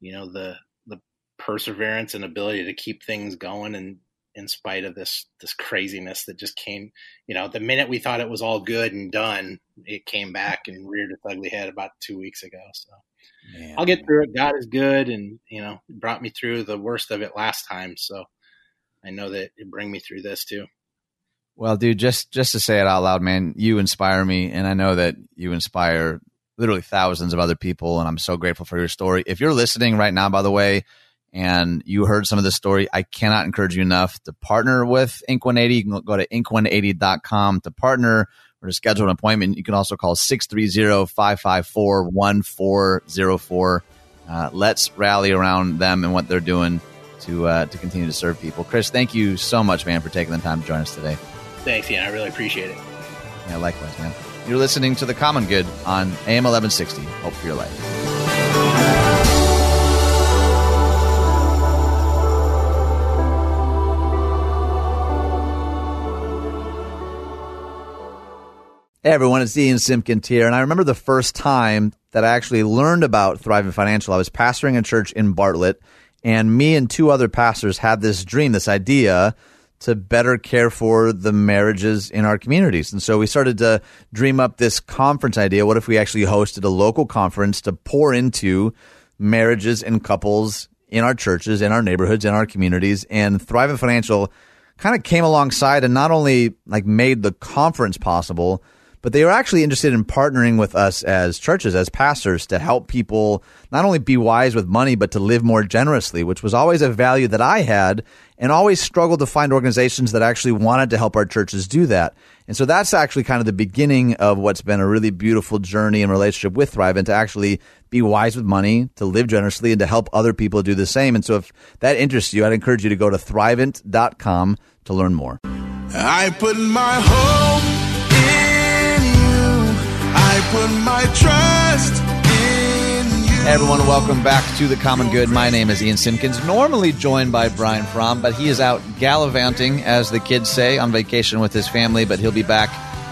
you know the the perseverance and ability to keep things going and in spite of this this craziness that just came you know the minute we thought it was all good and done it came back and reared its ugly head about two weeks ago so Man. i'll get through it god is good and you know brought me through the worst of it last time so i know that it bring me through this too well dude just just to say it out loud man you inspire me and i know that you inspire literally thousands of other people and i'm so grateful for your story if you're listening right now by the way and you heard some of this story, I cannot encourage you enough to partner with Ink 180. You can go to ink180.com to partner or to schedule an appointment. You can also call 630 554 1404. Uh, let's rally around them and what they're doing to uh, to continue to serve people. Chris, thank you so much, man, for taking the time to join us today. Thanks, Ian. I really appreciate it. Yeah, likewise, man. You're listening to The Common Good on AM 1160. Hope for your life. Hey everyone, it's Ian Simpkins here, and I remember the first time that I actually learned about Thrivent Financial. I was pastoring a church in Bartlett, and me and two other pastors had this dream, this idea to better care for the marriages in our communities. And so we started to dream up this conference idea. What if we actually hosted a local conference to pour into marriages and couples in our churches, in our neighborhoods, in our communities? And Thrivent Financial kind of came alongside and not only like made the conference possible, but they were actually interested in partnering with us as churches, as pastors, to help people not only be wise with money, but to live more generously, which was always a value that I had and always struggled to find organizations that actually wanted to help our churches do that. And so that's actually kind of the beginning of what's been a really beautiful journey and relationship with Thrivent to actually be wise with money, to live generously, and to help other people do the same. And so if that interests you, I'd encourage you to go to thrivent.com to learn more. I put my hope put my trust Everyone, welcome back to The Common Good. My name is Ian Simpkins, normally joined by Brian Fromm, but he is out gallivanting, as the kids say, on vacation with his family, but he'll be back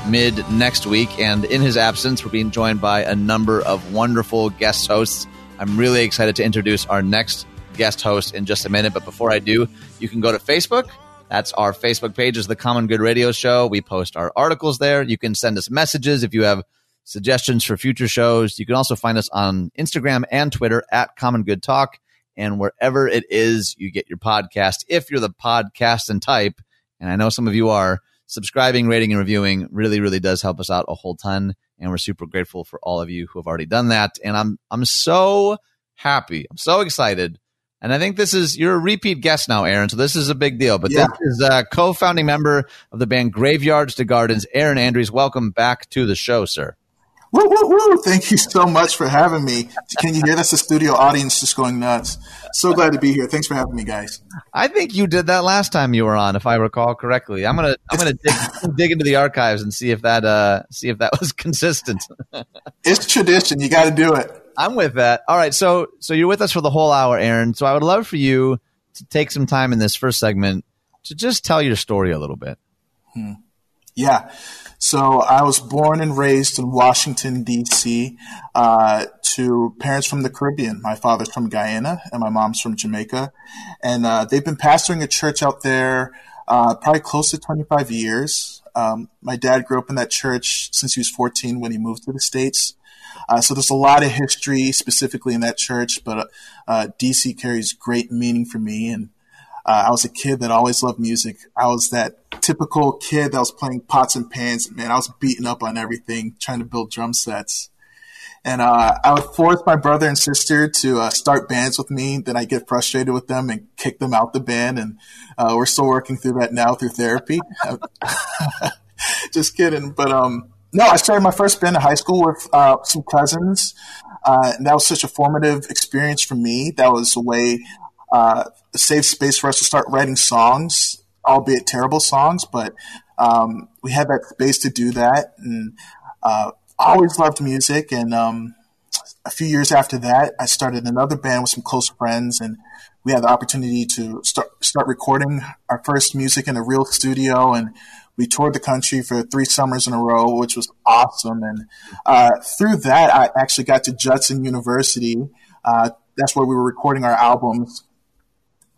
mid next week. And in his absence, we're being joined by a number of wonderful guest hosts. I'm really excited to introduce our next guest host in just a minute. But before I do, you can go to Facebook. That's our Facebook page is The Common Good Radio Show. We post our articles there. You can send us messages if you have suggestions for future shows. You can also find us on Instagram and Twitter at Common Good Talk and wherever it is you get your podcast. If you're the podcast and type, and I know some of you are, subscribing, rating, and reviewing really, really does help us out a whole ton. And we're super grateful for all of you who have already done that. And I'm I'm so happy. I'm so excited. And I think this is you're a repeat guest now, Aaron. So this is a big deal. But yeah. this is a co-founding member of the band Graveyards to Gardens, Aaron Andries. Welcome back to the show, sir. Woo, woo, woo. Thank you so much for having me. Can you hear that's The studio audience just going nuts. So glad to be here. Thanks for having me, guys. I think you did that last time you were on, if I recall correctly. I'm gonna I'm gonna dig, dig into the archives and see if that uh see if that was consistent. it's tradition. You got to do it. I'm with that. All right, so so you're with us for the whole hour, Aaron. So I would love for you to take some time in this first segment to just tell your story a little bit. Hmm. Yeah. So I was born and raised in Washington, D.C., uh, to parents from the Caribbean. My father's from Guyana and my mom's from Jamaica. And uh, they've been pastoring a church out there uh, probably close to 25 years. Um, my dad grew up in that church since he was 14 when he moved to the States. Uh, so there's a lot of history specifically in that church, but uh, DC carries great meaning for me. And uh, I was a kid that always loved music. I was that typical kid that was playing pots and pans. Man, I was beating up on everything, trying to build drum sets. And uh, I would force my brother and sister to uh, start bands with me. Then I get frustrated with them and kick them out the band. And uh, we're still working through that now through therapy. Just kidding. But um, no, I started my first band in high school with uh, some cousins. Uh, and that was such a formative experience for me. That was a way uh, a safe space for us to start writing songs, albeit terrible songs, but um, we had that space to do that. And uh, always loved music. And um, a few years after that, I started another band with some close friends, and we had the opportunity to start start recording our first music in a real studio and we toured the country for three summers in a row, which was awesome. And uh, through that, I actually got to Judson University. Uh, that's where we were recording our albums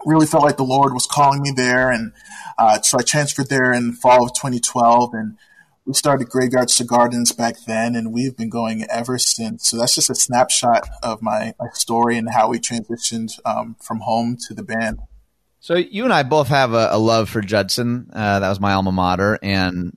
really felt like the Lord was calling me there. And uh, so I transferred there in fall of 2012 and we started Graveyards to Gardens back then and we've been going ever since. So that's just a snapshot of my, my story and how we transitioned um, from home to the band. So you and I both have a, a love for Judson. Uh, that was my alma mater. And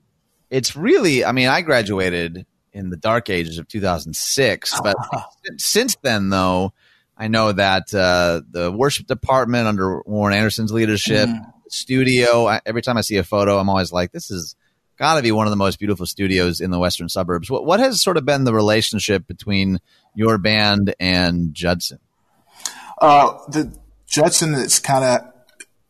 it's really, I mean, I graduated in the dark ages of 2006, but since then though, I know that uh, the worship department under Warren Anderson's leadership, mm. studio. I, every time I see a photo, I'm always like, "This is got to be one of the most beautiful studios in the western suburbs." What what has sort of been the relationship between your band and Judson? Uh, the Judson is kind of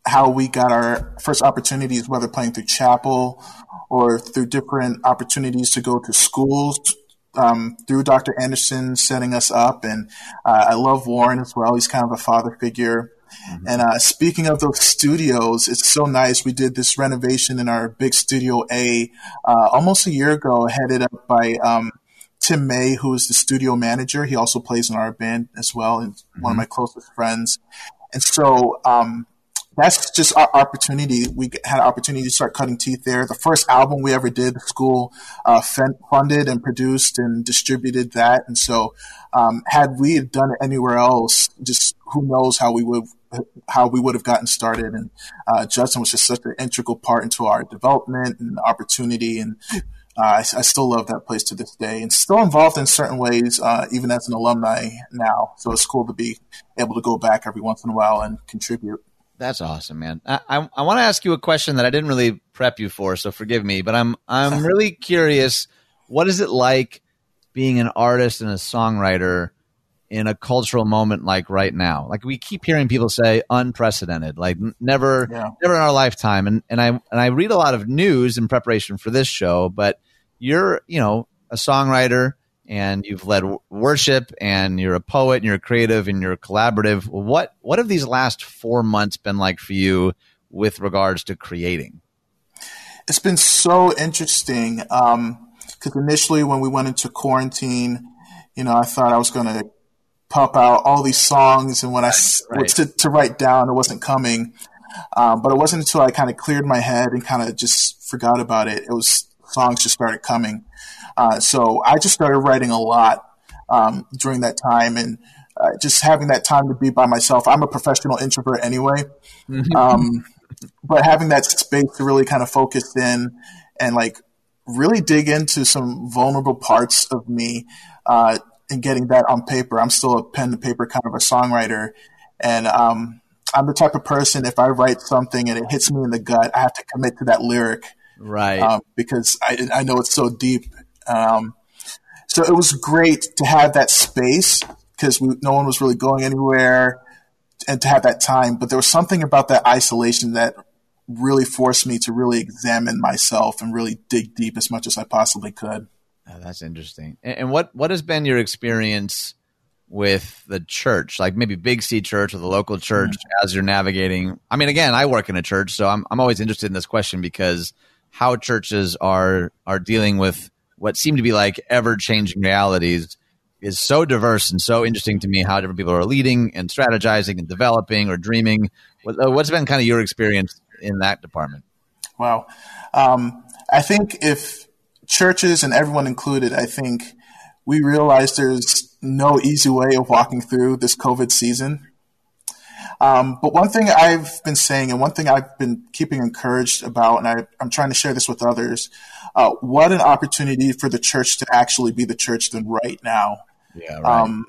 how we got our first opportunities, whether playing through chapel or through different opportunities to go to schools um, through Dr. Anderson setting us up. And uh, I love Warren as well. He's kind of a father figure. Mm-hmm. And uh, speaking of those studios, it's so nice. We did this renovation in our big studio A uh, almost a year ago, headed up by um, Tim May, who is the studio manager. He also plays in our band as well, and mm-hmm. one of mm-hmm. my closest friends. And so um, that's just our opportunity. We had an opportunity to start cutting teeth there. The first album we ever did, the school uh, funded and produced and distributed that. And so, um, had we done it anywhere else, just who knows how we would how we would have gotten started. And uh, Judson was just such an integral part into our development and opportunity. And uh, I, I, still love that place to this day, and still involved in certain ways, uh, even as an alumni now. So it's cool to be able to go back every once in a while and contribute. That's awesome, man. I I, I want to ask you a question that I didn't really prep you for, so forgive me, but I'm I'm really curious. What is it like being an artist and a songwriter in a cultural moment like right now? Like we keep hearing people say unprecedented, like never yeah. never in our lifetime. And and I and I read a lot of news in preparation for this show, but you're you know a songwriter and you've led worship and you're a poet and you're creative and you're collaborative. What what have these last four months been like for you with regards to creating? It's been so interesting because um, initially when we went into quarantine, you know, I thought I was going to pop out all these songs, and when I right. to, to write down, it wasn't coming. Um, but it wasn't until I kind of cleared my head and kind of just forgot about it. It was songs just started coming. Uh, so I just started writing a lot um, during that time and uh, just having that time to be by myself. I'm a professional introvert anyway. Mm-hmm. Um, but having that space to really kind of focus in and like really dig into some vulnerable parts of me uh, and getting that on paper. I'm still a pen to paper kind of a songwriter. And um, I'm the type of person, if I write something and it hits me in the gut, I have to commit to that lyric. Right. Um, because I, I know it's so deep um, so it was great to have that space because no one was really going anywhere and to have that time. But there was something about that isolation that really forced me to really examine myself and really dig deep as much as I possibly could. Oh, that's interesting. And what what has been your experience with the church, like maybe Big C Church or the local church, mm-hmm. as you're navigating? I mean, again, I work in a church, so I'm I'm always interested in this question because how churches are are dealing with what seem to be like ever changing realities is so diverse and so interesting to me how different people are leading and strategizing and developing or dreaming. Uh, what's been kind of your experience in that department? Wow. Um, I think if churches and everyone included, I think we realize there's no easy way of walking through this COVID season. Um, but one thing I've been saying, and one thing I've been keeping encouraged about, and I, am trying to share this with others, uh, what an opportunity for the church to actually be the church than right now. Yeah, right. Um,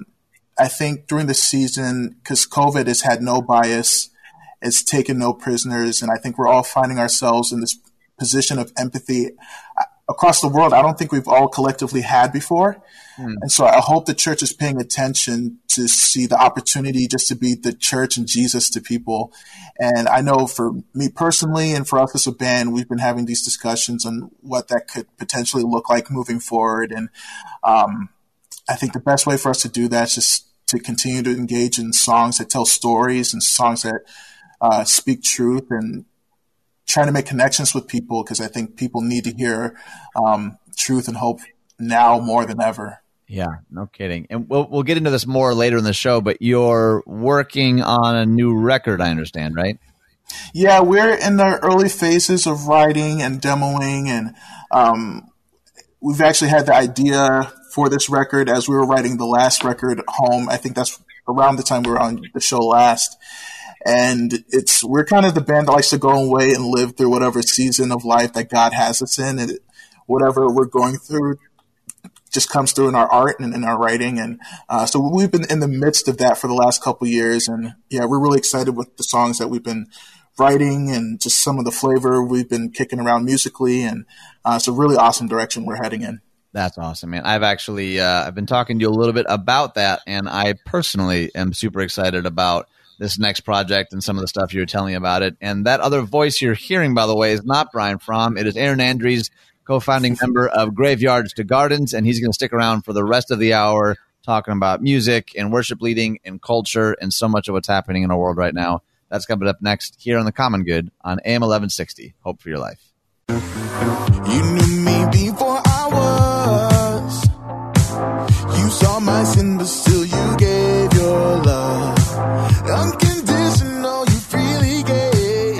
I think during the season, because COVID has had no bias, it's taken no prisoners, and I think we're all finding ourselves in this position of empathy across the world. I don't think we've all collectively had before. Mm. And so I hope the church is paying attention to see the opportunity just to be the church and Jesus to people. And I know for me personally and for us as a band, we've been having these discussions on what that could potentially look like moving forward. And um, I think the best way for us to do that is just to continue to engage in songs that tell stories and songs that uh, speak truth and trying to make connections with people because I think people need to hear um, truth and hope now more than ever. Yeah, no kidding. And we'll we'll get into this more later in the show, but you're working on a new record, I understand, right? Yeah, we're in the early phases of writing and demoing, and um, we've actually had the idea for this record as we were writing the last record home. I think that's around the time we were on the show last. And it's we're kind of the band that likes to go away and live through whatever season of life that God has us in, and whatever we're going through just comes through in our art and in our writing. And uh, so we've been in the midst of that for the last couple years. And yeah, we're really excited with the songs that we've been writing and just some of the flavor we've been kicking around musically. And uh, it's a really awesome direction we're heading in. That's awesome, man. I've actually uh, I've been talking to you a little bit about that, and I personally am super excited about this next project and some of the stuff you were telling about it. And that other voice you're hearing, by the way, is not Brian Fromm. It is Aaron Andries, co-founding member of Graveyards to Gardens, and he's going to stick around for the rest of the hour talking about music and worship leading and culture and so much of what's happening in our world right now. That's coming up next here on the Common Good on AM 1160. Hope for your life. You knew me before I was. You saw my sin, but still you gave your love.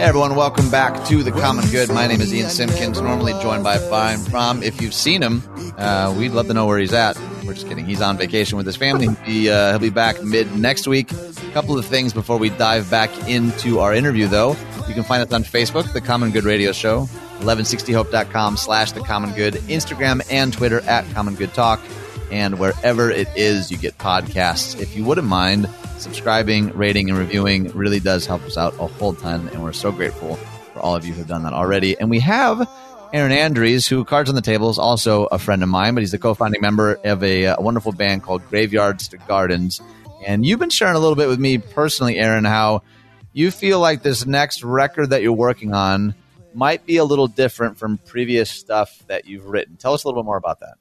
Everyone, welcome back to the Common Good. My name is Ian Simpkins, normally joined by Brian Fromm. If you've seen him, uh, we'd love to know where he's at. We're just kidding. He's on vacation with his family. He'll be, uh, he'll be back mid next week. A couple of things before we dive back into our interview, though. You can find us on Facebook, The Common Good Radio Show, 1160hope.com slash The Common Good, Instagram and Twitter at Common Good Talk, and wherever it is you get podcasts. If you wouldn't mind, subscribing, rating, and reviewing really does help us out a whole ton. And we're so grateful for all of you who've done that already. And we have Aaron Andries, who Cards on the Table is also a friend of mine, but he's the co founding member of a, a, wonderful band called Graveyards to Gardens. And you've been sharing a little bit with me personally, Aaron, how you feel like this next record that you're working on might be a little different from previous stuff that you've written. Tell us a little bit more about that.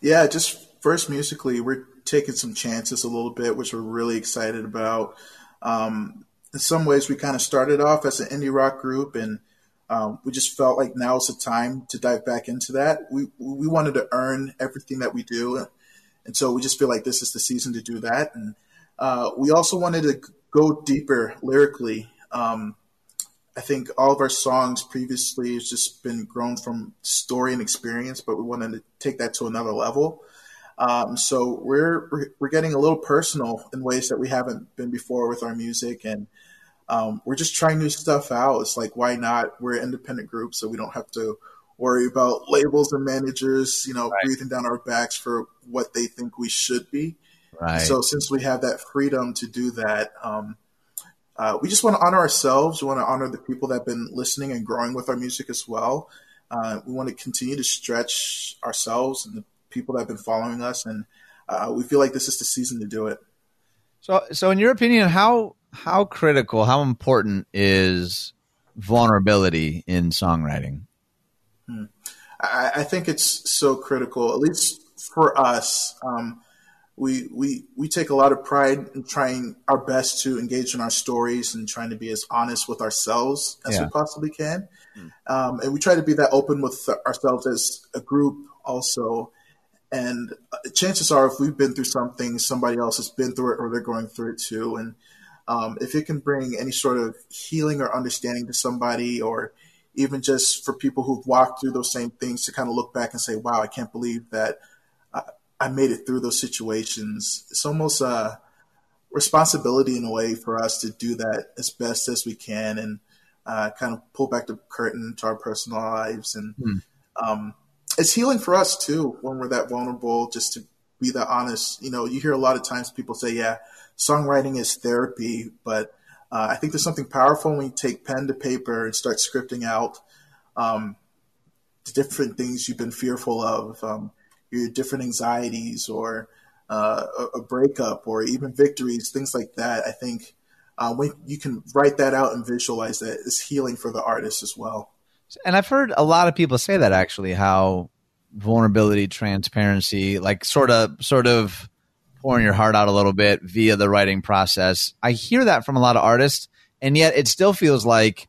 Yeah, just first musically, we're taking some chances a little bit, which we're really excited about. Um, in some ways, we kind of started off as an indie rock group, and um, we just felt like now is the time to dive back into that. We we wanted to earn everything that we do, and so we just feel like this is the season to do that. And uh, we also wanted to go deeper lyrically. Um, I think all of our songs previously has just been grown from story and experience, but we wanted to take that to another level. Um, so we're, we're getting a little personal in ways that we haven't been before with our music, and um, we're just trying new stuff out. It's like why not? We're an independent group, so we don't have to worry about labels and managers, you know, right. breathing down our backs for what they think we should be. Right. So since we have that freedom to do that, um, uh, we just want to honor ourselves. We want to honor the people that have been listening and growing with our music as well. Uh, we want to continue to stretch ourselves and the people that have been following us, and uh, we feel like this is the season to do it. So, so in your opinion, how how critical, how important is vulnerability in songwriting? Hmm. I, I, think it's so critical, at least for us. Um, we we we take a lot of pride in trying our best to engage in our stories and trying to be as honest with ourselves as yeah. we possibly can, mm. um, and we try to be that open with ourselves as a group also. And uh, chances are, if we've been through something, somebody else has been through it, or they're going through it too. And um, if it can bring any sort of healing or understanding to somebody, or even just for people who've walked through those same things to kind of look back and say, "Wow, I can't believe that." I made it through those situations. It's almost a responsibility in a way for us to do that as best as we can and uh, kind of pull back the curtain to our personal lives. And mm. um, it's healing for us too when we're that vulnerable, just to be that honest. You know, you hear a lot of times people say, yeah, songwriting is therapy, but uh, I think there's something powerful when you take pen to paper and start scripting out um, the different things you've been fearful of. Um, your different anxieties or uh, a, breakup or even victories, things like that. I think uh, when you can write that out and visualize that, it's healing for the artist as well. And I've heard a lot of people say that actually, how vulnerability, transparency, like sort of, sort of pouring your heart out a little bit via the writing process. I hear that from a lot of artists, and yet it still feels like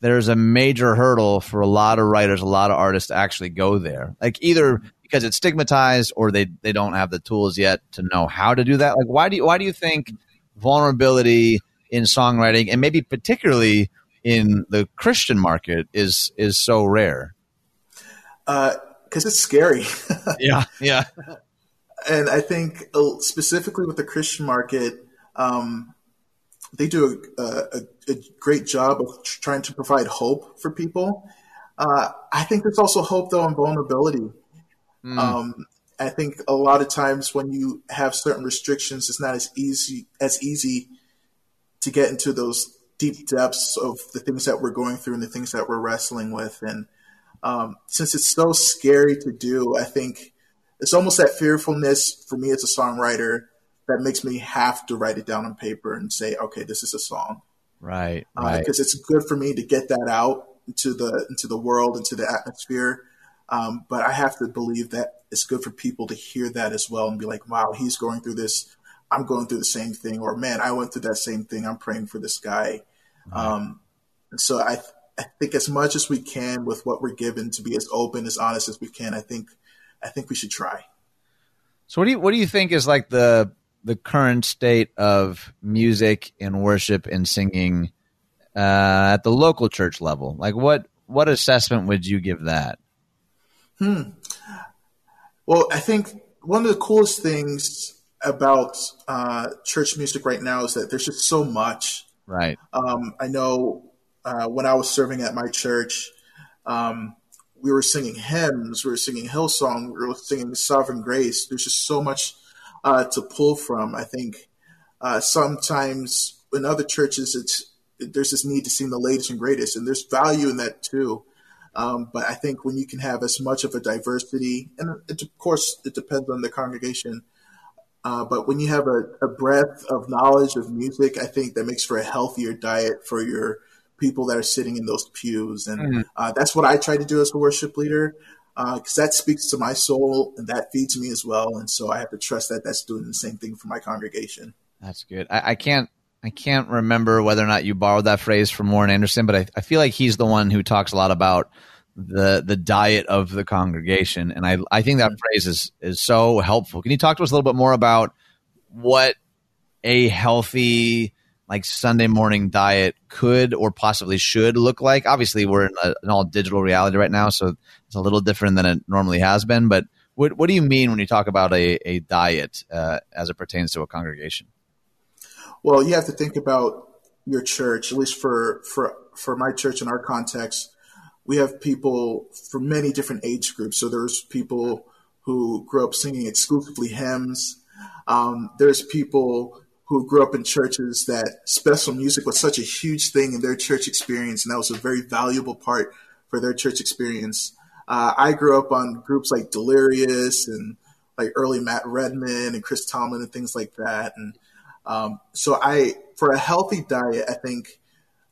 there's a major hurdle for a lot of writers, a lot of artists to actually go there. Like either because it's stigmatized or they they don't have the tools yet to know how to do that like why do you why do you think vulnerability in songwriting and maybe particularly in the christian market is is so rare because uh, it's scary yeah yeah and i think uh, specifically with the christian market um, they do a, a, a, great job of trying to provide hope for people uh, I think there's also hope though in vulnerability. Mm. Um, I think a lot of times when you have certain restrictions, it's not as easy as easy to get into those deep depths of the things that we're going through and the things that we're wrestling with. And um, since it's so scary to do, I think it's almost that fearfulness for me as a songwriter that makes me have to write it down on paper and say, okay, this is a song. Right. Right. Because uh, it's good for me to get that out into the into the world, into the atmosphere. Um, but I have to believe that it's good for people to hear that as well and be like, wow, he's going through this. I'm going through the same thing. Or, man, I went through that same thing. I'm praying for this guy. Um, and so I, I think as much as we can with what we're given to be as open, as honest as we can, I think, I think we should try. So what do you, what do you think is like the, the current state of music and worship and singing uh, at the local church level? Like what, what assessment would you give that? Hmm. Well, I think one of the coolest things about uh, church music right now is that there's just so much. Right. Um, I know uh, when I was serving at my church, um, we were singing hymns, we were singing Hillsong, we were singing Sovereign Grace. There's just so much uh, to pull from. I think uh, sometimes in other churches, it's there's this need to sing the latest and greatest, and there's value in that too. Um, but I think when you can have as much of a diversity, and it, of course it depends on the congregation, uh, but when you have a, a, breadth of knowledge of music, I think that makes for a healthier diet for your people that are sitting in those pews. And mm-hmm. uh, that's what I try to do as a worship leader because uh, that speaks to my soul and that feeds me as well. And so I have to trust that that's doing the same thing for my congregation. That's good. I, I can't I can't remember whether or not you borrowed that phrase from Warren Anderson, but I, I, feel like he's the one who talks a lot about the the diet of the congregation, and I I think that mm-hmm. phrase is is so helpful. Can you talk to us a little bit more about what a healthy like Sunday morning diet could or possibly should look like? Obviously, we're in a, an all digital reality right now, so it's a little different than it normally has been. But what what do you mean when you talk about a a diet uh, as it pertains to a congregation? Well, you have to think about your church, at least for for for my church in our context. We have people from many different age groups. So there's people who grew up singing exclusively hymns. Um, there's people who grew up in churches that special music was such a huge thing in their church experience, and that was a very valuable part for their church experience. Uh, I grew up on groups like Delirious and like early Matt Redman and Chris Tomlin and things like that. And um, so I, for a healthy diet, I think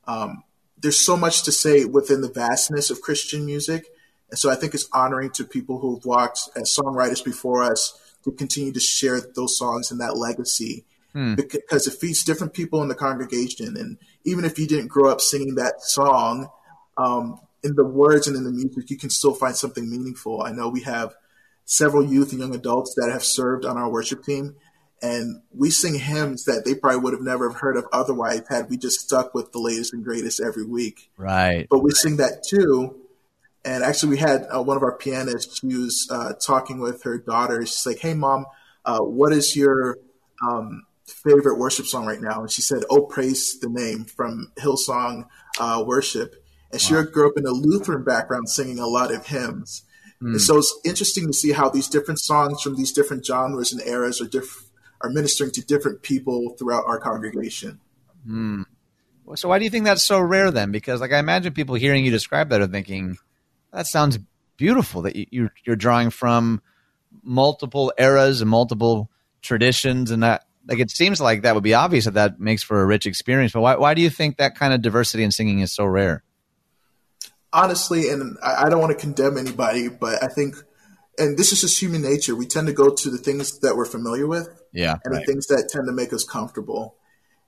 um, there's so much to say within the vastness of Christian music. And so I think it's honoring to people who've walked as songwriters before us to continue to share those songs and that legacy hmm. because it feeds different people in the congregation. And even if you didn't grow up singing that song, um, in the words and in the music, you can still find something meaningful. I know we have several youth and young adults that have served on our worship team, and we sing hymns that they probably would have never heard of otherwise had we just stuck with the latest and greatest every week. Right. But we sing that too. And actually, we had uh, one of our pianists. She was uh, talking with her daughter. She's like, "Hey, mom, uh, what is your um, favorite worship song right now?" And she said, "Oh, praise the name" from Hillsong uh, Worship. And wow. she grew up in a Lutheran background, singing a lot of hymns. Mm. And so it's interesting to see how these different songs from these different genres and eras are diff- are ministering to different people throughout our congregation. Mm. So why do you think that's so rare then? Because like I imagine people hearing you describe that are thinking that sounds beautiful that you, you're drawing from multiple eras and multiple traditions and that like it seems like that would be obvious that that makes for a rich experience but why, why do you think that kind of diversity in singing is so rare honestly, and I, I don't want to condemn anybody, but I think, and this is just human nature. We tend to go to the things that we're familiar with, yeah, and right. the things that tend to make us comfortable.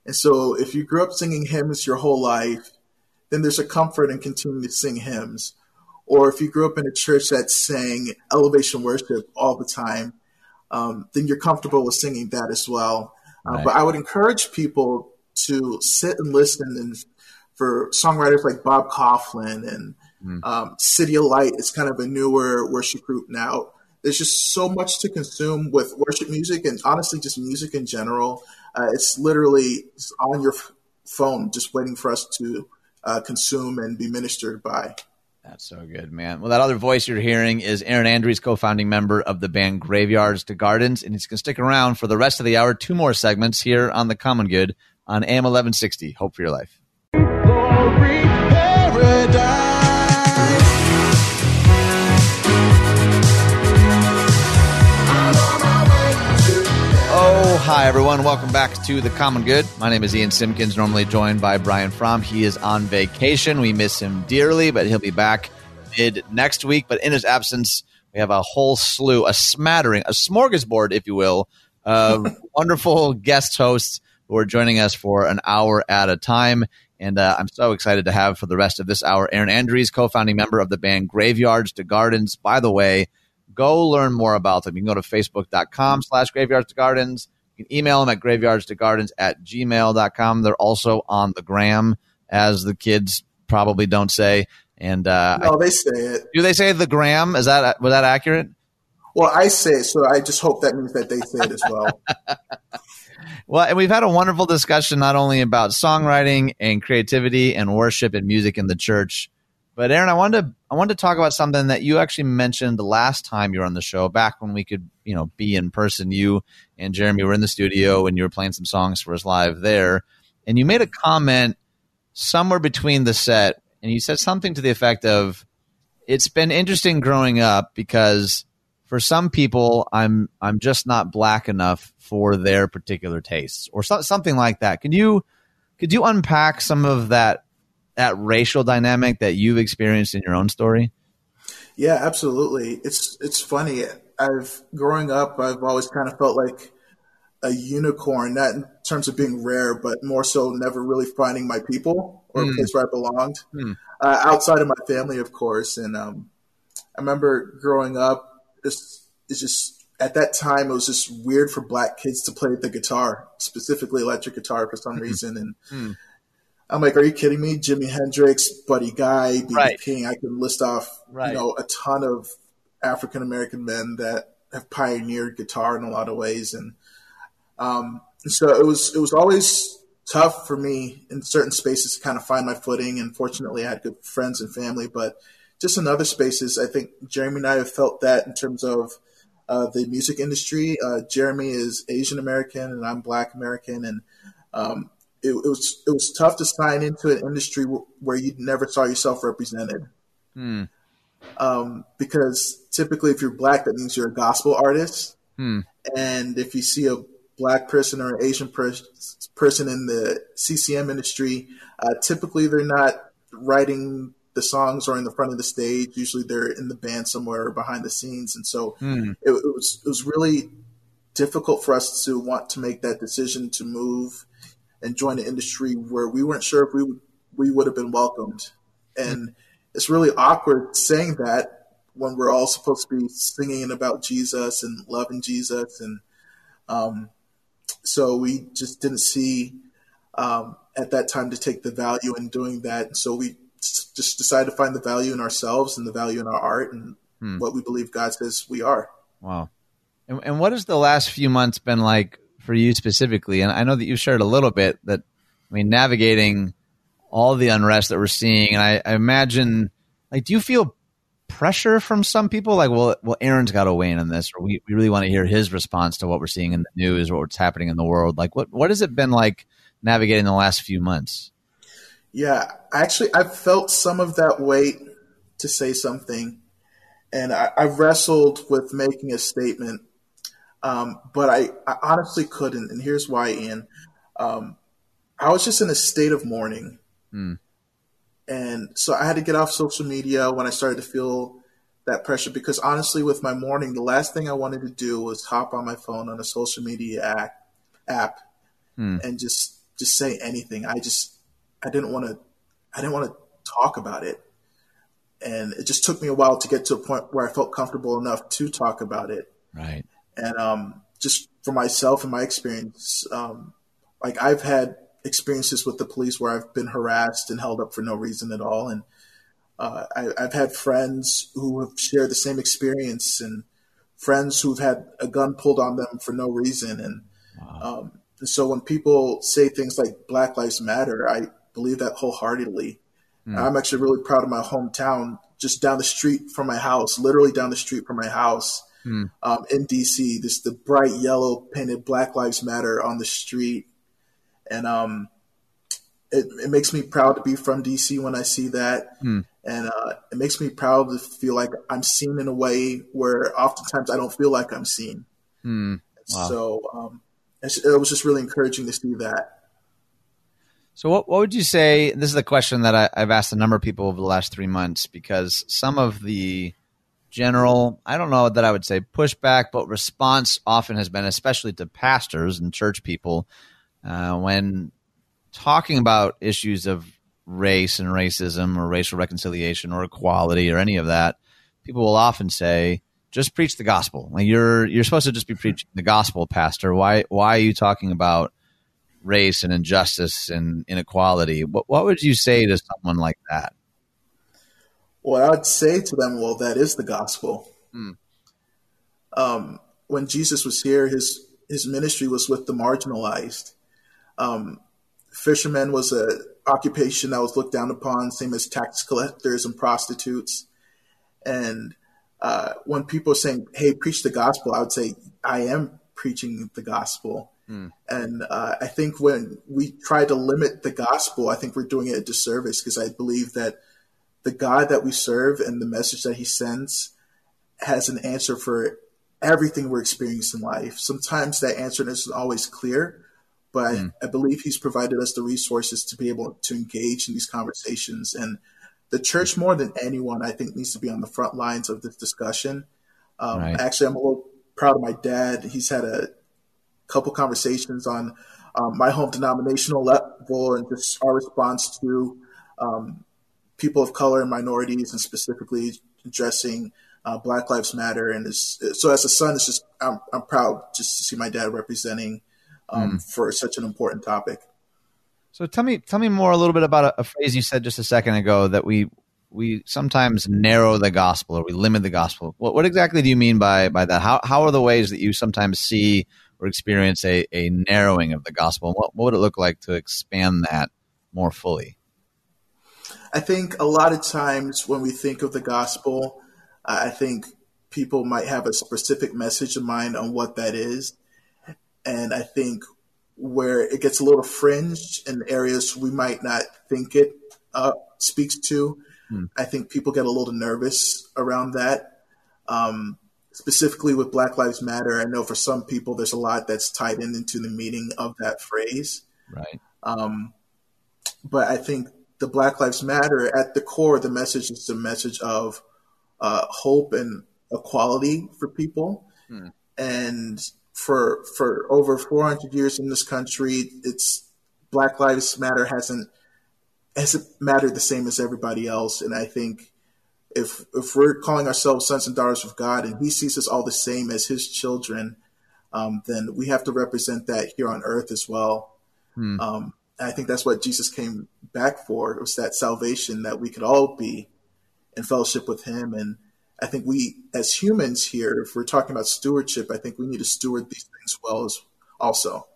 And so, if you grew up singing hymns your whole life, then there's a comfort in continuing to sing hymns. Or if you grew up in a church that sang elevation worship all the time, um, then you're comfortable with singing that as well. Uh, right. But I would encourage people to sit and listen and for songwriters like Bob Kauflin and mm. um, Light. It's kind of a newer worship group now. There's just so much to consume with worship music and honestly, just music in general. Uh, it's literally on your phone, just waiting for us to uh, consume and be ministered by. That's so good, man. Well, that other voice you're hearing is Aaron Andries, co-founding member of the band Graveyards to Gardens, and he's going to stick around for the rest of the hour. Two more segments here on the Common Good on AM 1160. Hope for your life. Hi, everyone. Welcome back to The Common Good. My name is Ian Simpkins, normally joined by Brian Fromm. He is on vacation. We miss him dearly, but he'll be back mid next week. But in his absence, we have a whole slew, a smattering, a smorgasbord, if you will, of wonderful guest hosts who are joining us for an hour at a time. And uh, I'm so excited to have for the rest of this hour Aaron Andries, co founding member of the band Graveyards to Gardens. By the way, go learn more about them. You can go to facebook.com slash graveyards to gardens. You can email them at graveyards to gardens at gmail.com. They're also on the gram, as the kids probably don't say. And uh, no, they say it. Do they say the gram? Is that was that accurate? Well, I say it, so I just hope that means that they say it as well. Well, and we've had a wonderful discussion not only about songwriting and creativity and worship and music in the church, but Aaron, I wanted to I wanted to talk about something that you actually mentioned the last time you were on the show, back when we could, you know, be in person. You and Jeremy were in the studio and you were playing some songs for us live there. And you made a comment somewhere between the set, and you said something to the effect of, "It's been interesting growing up because for some people, I'm I'm just not black enough for their particular tastes, or so, something like that. Could you could you unpack some of that that racial dynamic that you've experienced in your own story? Yeah, absolutely. It's it's funny. I've growing up, I've always kind of felt like a unicorn, not in terms of being rare, but more so never really finding my people or mm. a place where I belonged. Mm. Uh, outside of my family, of course. And um, I remember growing up, it's, it's just at that time it was just weird for black kids to play the guitar, specifically electric guitar for some mm-hmm. reason. And mm. I'm like, are you kidding me? Jimi Hendrix, Buddy Guy, B.B. Right. King. I can list off, right. you know, a ton of African American men that have pioneered guitar in a lot of ways. And um, so it was it was always tough for me in certain spaces to kind of find my footing. And fortunately, I had good friends and family, but just in other spaces, I think Jeremy and I have felt that in terms of uh, the music industry. Uh, Jeremy is Asian American and I'm Black American, and um, it, it, was it was tough to sign into an industry w- where you never saw yourself represented. Hmm. Um, because typically, if you're black, that means you're a gospel artist. Hmm. And if you see a black person or an Asian per- person in the CCM industry, uh, typically they're not writing the songs or in the front of the stage. Usually they're in the band somewhere behind the scenes. And so hmm. it, it, was it was really difficult for us to want to make that decision to move and join an industry where we weren't sure if we would, we would have been welcomed. And it's really awkward saying that when we're all supposed to be singing about Jesus and loving Jesus. And um, so we just didn't see um, at that time to take the value in doing that. So we just decided to find the value in ourselves and the value in our art and hmm. what we believe God says we are. Wow. And, and what has the last few months been like for you specifically? And I know that you shared a little bit that, I mean, navigating all the unrest that we're seeing, and I, I imagine, like, do you feel pressure from some people? Like, well, well, Aaron's got to weigh in on this, or we, we really want to hear his response to what we're seeing in the news or what's happening in the world. Like, what what has it been like navigating the last few months? Yeah, actually, I've felt some of that weight to say something, and I, I wrestled with making a statement um, but I, I, honestly couldn't. And here's why, Ian. Um, I was just in a state of mourning. Mm. And so I had to get off social media when I started to feel that pressure because honestly, with my mourning, the last thing I wanted to do was hop on my phone on a social media app, app mm. and just just say anything. I just I didn't want to I didn't want to talk about it. And it just took me a while to get to a point where I felt comfortable enough to talk about it. Right. And um, just for myself and my experience, um, like I've had experiences with the police where I've been harassed and held up for no reason at all. And uh, I, have had friends who have shared the same experience and friends who've had a gun pulled on them for no reason. And, wow. um, and so when people say things like Black Lives Matter, I believe that wholeheartedly. Mm. I'm actually really proud of my hometown, just down the street from my house, literally down the street from my house mm. um, in DC. This the bright yellow painted Black Lives Matter on the street, and um, it, it makes me proud to be from DC when I see that, mm. and uh, it makes me proud to feel like I'm seen in a way where oftentimes I don't feel like I'm seen. Mm. Wow. So um, it was just really encouraging to see that. So, what, what would you say? This is a question that I, have asked a number of people over the last three months because some of the general, I don't know that I would say pushback, but response often has been, especially to pastors and church people, uh, when talking about issues of race and racism or racial reconciliation or equality or any of that, people will often say, just preach the gospel. Like you're you're supposed to just be preaching the gospel, pastor. Why why are you talking about race and injustice and inequality? What what would you say to someone like that? Well, I'd say to them, well, that is the gospel. Hmm. Um, when Jesus was here, his his ministry was with the marginalized. Um, fishermen was a occupation that was looked down upon, same as tax collectors and prostitutes. And uh, when people are saying, "Hey, preach the gospel," I would say, "I am preaching the gospel." Mm. And uh, I think when we try to limit the gospel, I think we're doing it a disservice because I believe that the God that we serve and the message that he sends has an answer for everything we're experiencing in life. Sometimes that answer isn't always clear, but mm. I believe he's provided us the resources to be able to engage in these conversations. And the church, more than anyone, I think needs to be on the front lines of this discussion. Um, right. Actually, I'm a little proud of my dad. He's had a couple conversations on um, my home denominational level and just our response to um, people of color and minorities, and specifically addressing uh, Black Lives Matter. And so, as a son, it's just I'm, I'm proud just to see my dad representing um, mm. for such an important topic. So tell me, tell me more a little bit about a, a, phrase you said just a second ago that we we sometimes narrow the gospel or we limit the gospel. What, what exactly do you mean by by that? How how are the ways that you sometimes see or experience a, a narrowing of the gospel? What, what would it look like to expand that more fully? I think a lot of times when we think of the gospel, I think people might have a specific message in mind on what that is. And I think where it gets a little fringed in areas we might not think it uh, speaks to, hmm. I think people get a little nervous around that. Um, specifically with Black Lives Matter, I know for some people there's a lot that's tied in into the meaning of that phrase. Right. Um, but I think the Black Lives Matter at the core, the message is a message of uh, hope and equality for people. Hmm. And for for over 400 years in this country, it's Black Lives Matter hasn't hasn't mattered the same as everybody else. And I think if if we're calling ourselves sons and daughters of God, and He sees us all the same as His children, um, then we have to represent that here on earth as well. Hmm. Um, I think that's what Jesus came back for. Was that salvation that we could all be in fellowship with Him. And I think we, as humans here, if we're talking about stewardship, I think we need to steward these things well as also.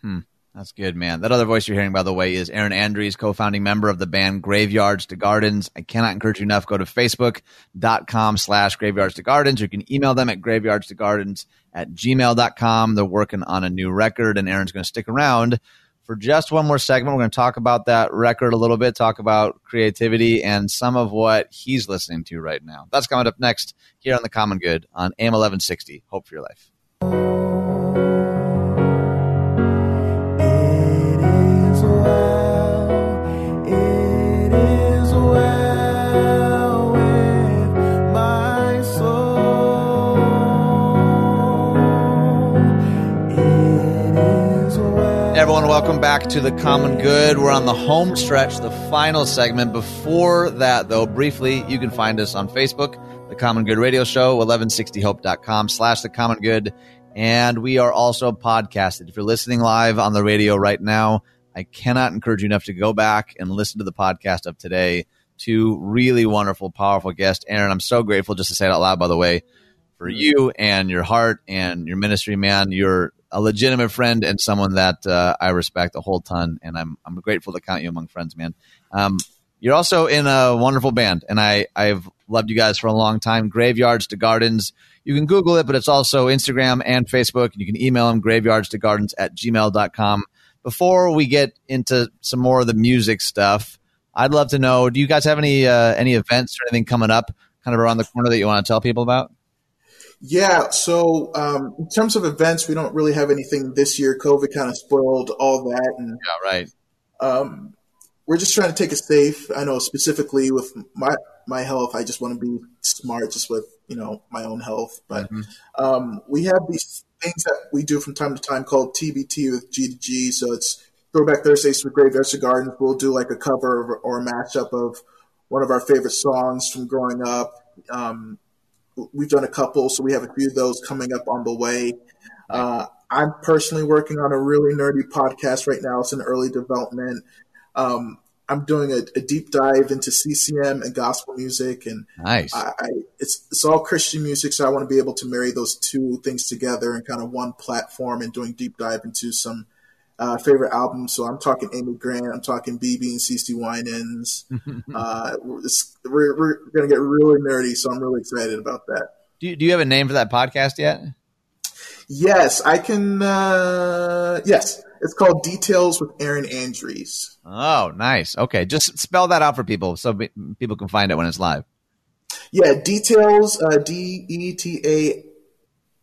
Hmm. That's good, man. That other voice you're hearing, by the way, is Aaron Andries, co-founding member of the band Graveyards to Gardens. I cannot encourage you enough. Go to facebook.com slash graveyards to gardens. You can email them at graveyards to gardens at gmail.com. They're working on a new record and Aaron's going to stick around for just one more segment. We're going to talk about that record a little bit, talk about creativity and some of what he's listening to right now. That's coming up next here on The Common Good on AM 1160. Hope for your life. Welcome back to the Common Good. We're on the home stretch, the final segment. Before that, though, briefly, you can find us on Facebook, the Common Good Radio Show, 1160hope.com slash the Common Good. And we are also podcasted. If you're listening live on the radio right now, I cannot encourage you enough to go back and listen to the podcast of today. Two really wonderful, powerful guests. Aaron, I'm so grateful just to say it out loud, by the way, for you and your heart and your ministry, man. You're a legitimate friend and someone that uh, I respect a whole ton, and I'm I'm grateful to count you among friends, man. Um, you're also in a wonderful band, and I I've loved you guys for a long time. Graveyards to Gardens. You can Google it, but it's also Instagram and Facebook. And you can email them graveyards to gardens at gmail.com. Before we get into some more of the music stuff, I'd love to know: Do you guys have any uh, any events or anything coming up, kind of around the corner that you want to tell people about? Yeah, so um, in terms of events, we don't really have anything this year. COVID kind of spoiled all that, and yeah, right. Um, we're just trying to take it safe. I know specifically with my my health, I just want to be smart, just with you know my own health. But mm-hmm. um, we have these things that we do from time to time called TBT with G to G. So it's Throwback Thursdays with Graveyards to Gardens. We'll do like a cover or a mashup of one of our favorite songs from growing up. Um, we've done a couple, so we have a few of those coming up on the way. Uh, I'm personally working on a really nerdy podcast right now. It's in early development. Um, I'm doing a, a, deep dive into CCM and gospel music, and nice. I, I, it's it's all Christian music, so I want to be able to marry those two things together in kind of one platform and doing deep dive into some uh, favorite albums. So I'm talking Amy Grant, I'm talking BB and CeCe Winans. uh, we're, we're going to get really nerdy, so I'm really excited about that. Do you, do you have a name for that podcast yet? Yes, I can. Uh, yes, it's called Details with Aaron Andries. Oh, nice. Okay, just spell that out for people so people can find it when it's live. Yeah, Details, uh, D E T A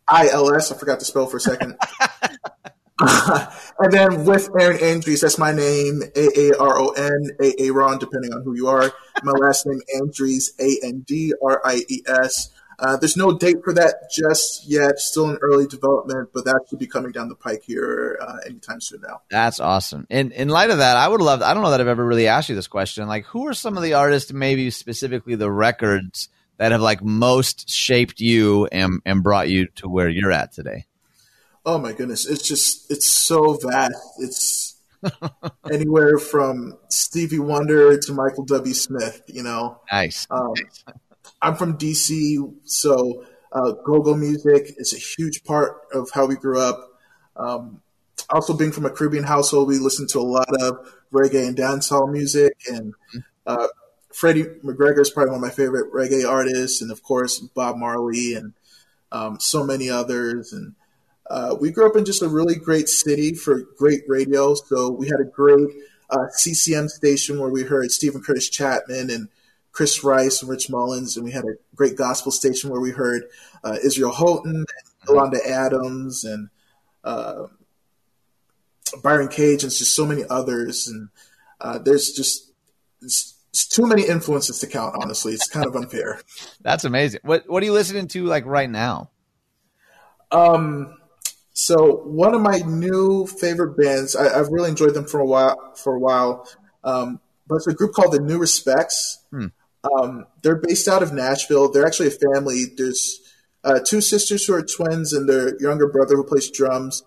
I L S. I forgot to spell for a second. and then with Aaron Andries, that's my name, A A R O N, A A Ron, depending on who you are. My last name, Andries, A N D R I E S. Uh, there's no date for that just yet. Still in early development, but that should be coming down the pike here uh, anytime soon now. That's awesome. And in light of that, I would love. I don't know that I've ever really asked you this question. Like, who are some of the artists, maybe specifically the records that have like most shaped you and and brought you to where you're at today? Oh my goodness, it's just it's so vast. It's anywhere from Stevie Wonder to Michael W. Smith. You know, nice. Um, I'm from DC, so uh, go-go music is a huge part of how we grew up. Um, also, being from a Caribbean household, we listened to a lot of reggae and dancehall music, and uh, Freddie McGregor is probably one of my favorite reggae artists, and of course Bob Marley and um, so many others. And uh, we grew up in just a really great city for great radio. So we had a great uh, CCM station where we heard Steven Curtis Chapman and Chris Rice and Rich Mullins, and we had a great gospel station where we heard uh, Israel Houghton, and Yolanda Adams, and uh, Byron Cage, and just so many others. And uh, there's just it's too many influences to count. Honestly, it's kind of unfair. That's amazing. What What are you listening to like right now? Um, so one of my new favorite bands, I, have really enjoyed them for a while. For a while, um, but it's a group called the New Respects. Hmm. Um, they're based out of Nashville. They're actually a family. There's uh, two sisters who are twins, and their younger brother who plays drums,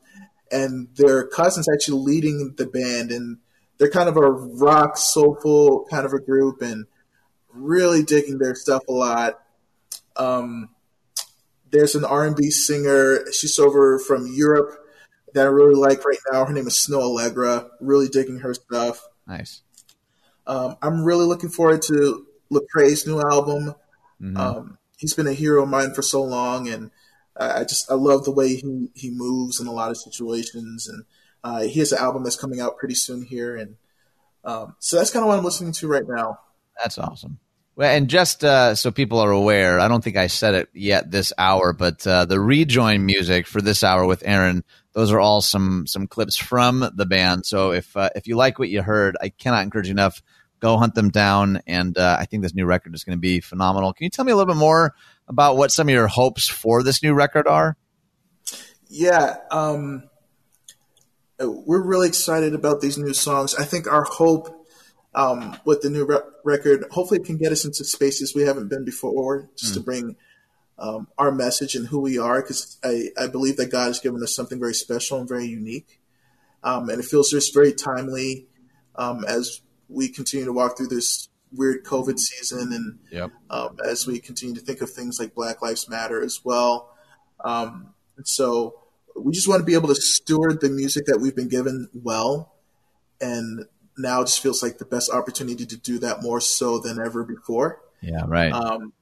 and their cousin's actually leading the band. And they're kind of a rock, soulful kind of a group, and really digging their stuff a lot. Um, there's an R&B singer. She's over from Europe that I really like right now. Her name is Snoh Aalegra. Really digging her stuff. Nice. Um, I'm really looking forward to Lecrae's new album. Mm-hmm. Um, he's been a hero of mine for so long, and I just I love the way he he moves in a lot of situations. And uh, he has an album that's coming out pretty soon here, and um, so that's kind of what I'm listening to right now. That's awesome. Well, and just uh, so people are aware, I don't think I said it yet this hour, but uh, the rejoin music for this hour with Aaron, those are all some some clips from the band. So if uh, if you like what you heard, I cannot encourage you enough. Go hunt them down, and uh, I think this new record is going to be phenomenal. Can you tell me a little bit more about what some of your hopes for this new record are? Yeah, um, we're really excited about these new songs. I think our hope um, with the new re- record. Hopefully, it can get us into spaces we haven't been before, just mm. to bring um, our message and who we are. Because I, I believe that God has given us something very special and very unique, um, and it feels just very timely um, as we continue to walk through this weird COVID season, and yep. Um, as we continue to think of things like Black Lives Matter as well. Um, and so we just want to be able to steward the music that we've been given well and now just feels like the best opportunity to do that more so than ever before. Yeah, right. Um,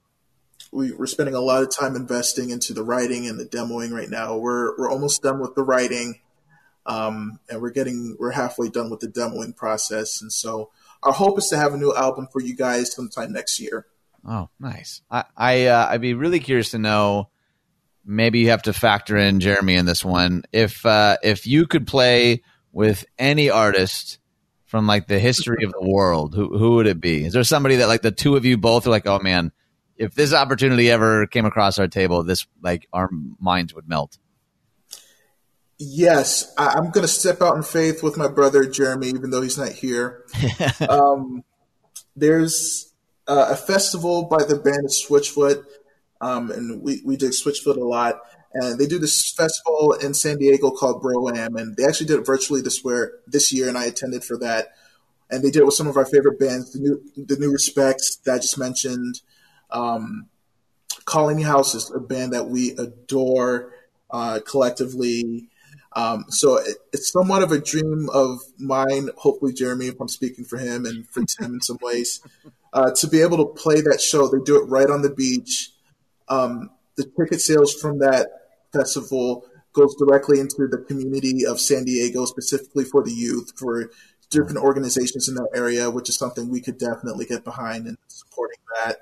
we, are spending a lot of time investing into the writing and the demoing right now. We're we're almost done with the writing, um, and we're getting we're halfway done with the demoing process. And so our hope is to have a new album for you guys sometime next year. Oh, nice. I, I uh, I'd be really curious to know. Maybe you have to factor in Jeremy in this one. If uh, if you could play with any artist from like the history of the world, who who would it be? Is there somebody that like the two of you both are like, oh man, if this opportunity ever came across our table, this like our minds would melt. Yes, I, am going to step out in faith with my brother Jeremy, even though he's not here. um, there's uh, a festival by the band Switchfoot, um, and we we did Switchfoot a lot and they do this festival in San Diego called Bro-Am, and they actually did it virtually this year. This year, and I attended for that. And they did it with some of our favorite bands, the new the New Respects that I just mentioned. Um, Colony House is a band that we adore uh, collectively. Um, so it, it's somewhat of a dream of mine. Hopefully, Jeremy, if I'm speaking for him and for Tim in some ways, uh, to be able to play that show. They do it right on the beach. Um, the ticket sales from that festival goes directly into the community of San Diego, specifically for the youth, for different organizations in that area, which is something we could definitely get behind and supporting that.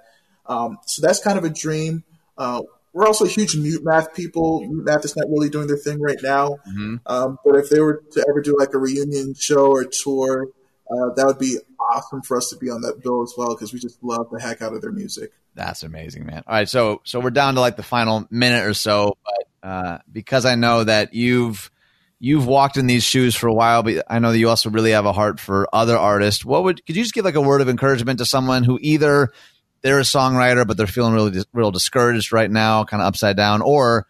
Um, so that's kind of a dream. Uh, we're also huge Mutemath people. Mutemath is not really doing their thing right now. Mm-hmm. Um, but if they were to ever do like a reunion show or tour, uh, that would be awesome for us to be on that bill as well because we just love the heck out of their music. That's amazing, man. All right, so so we're down to like the final minute or so, but uh, because I know that you've you've walked in these shoes for a while, but I know that you also really have a heart for other artists. What would could you just give like a word of encouragement to someone who either they're a songwriter but they're feeling really real discouraged right now, kind of upside down, or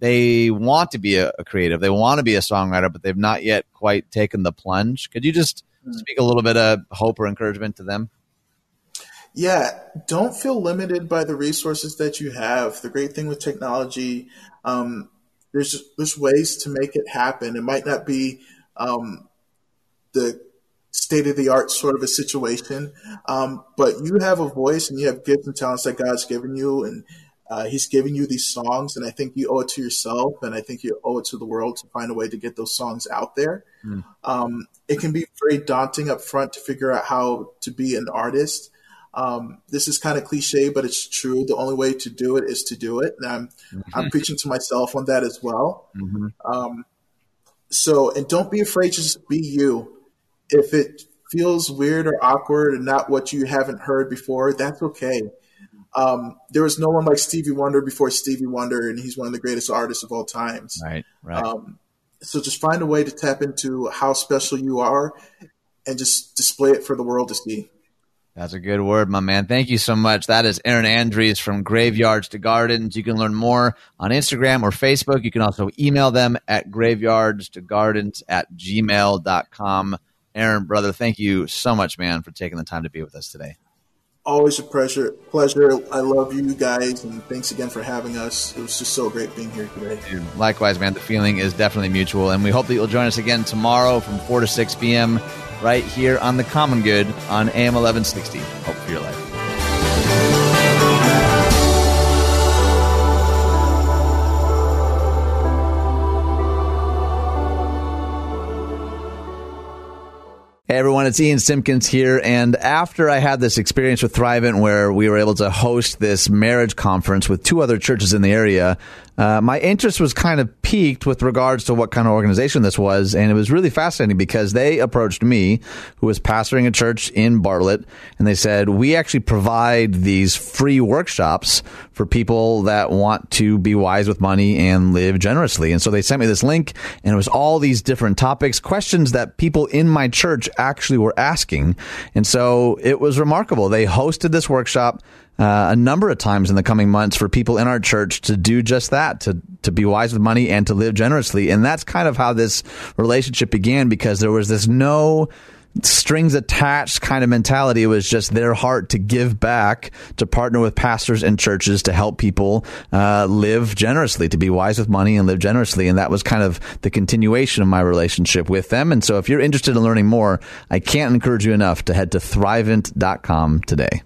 they want to be a, a, creative, they want to be a songwriter, but they've not yet quite taken the plunge. Could you just hmm. speak a little bit of hope or encouragement to them? Yeah, don't feel limited by the resources that you have. The great thing with technology, um, there's there's ways to make it happen. It might not be um, the state of the art sort of a situation, um, but you have a voice and you have gifts and talents that God's given you, and uh, He's given you these songs. And I think you owe it to yourself, and I think you owe it to the world to find a way to get those songs out there. Mm. it can be very daunting up front to figure out how to be an artist. Um, this is kind of cliche, but it's true. The only way to do it is to do it. And I'm, mm-hmm. I'm preaching to myself on that as well. Mm-hmm. Um, so, and don't be afraid, to just be you. If it feels weird or awkward and not what you haven't heard before, that's okay. Um, there was no one like Stevie Wonder before Stevie Wonder, and he's one of the greatest artists of all times. Right, right. Um, so just find a way to tap into how special you are, and just display it for the world to see. That's a good word, my man. Thank you so much. That is Aaron Andries from Graveyards to Gardens. You can learn more on Instagram or Facebook. You can also email them at graveyards to gardens at gmail.com. Aaron, brother, thank you so much, man, for taking the time to be with us today. Always a pleasure. Pleasure. I love you guys, and thanks again for having us. It was just so great being here today. Likewise, man. The feeling is definitely mutual, and we hope that you'll join us again tomorrow from 4 to 6 p.m right here on The Common Good on AM 1160. Hope for your life. Hey everyone, it's Ian Simpkins here. And after I had this experience with Thrivent where we were able to host this marriage conference with two other churches in the area, uh, my interest was kind of piqued with regards to what kind of organization this was. And it was really fascinating because they approached me, who was pastoring a church in Bartlett, and they said, We actually provide these free workshops for people that want to be wise with money and live generously. And so they sent me this link, and it was all these different topics, questions that people in my church actually were asking. And so it was remarkable. They hosted this workshop uh, a number of times in the coming months for people in our church to do just that, to, to be wise with money and to live generously. And that's kind of how this relationship began because there was this no strings attached kind of mentality. It was just their heart to give back, to partner with pastors and churches to help people uh, live generously, to be wise with money and live generously. And that was kind of the continuation of my relationship with them. And so if you're interested in learning more, I can't encourage you enough to head to thrivent.com today.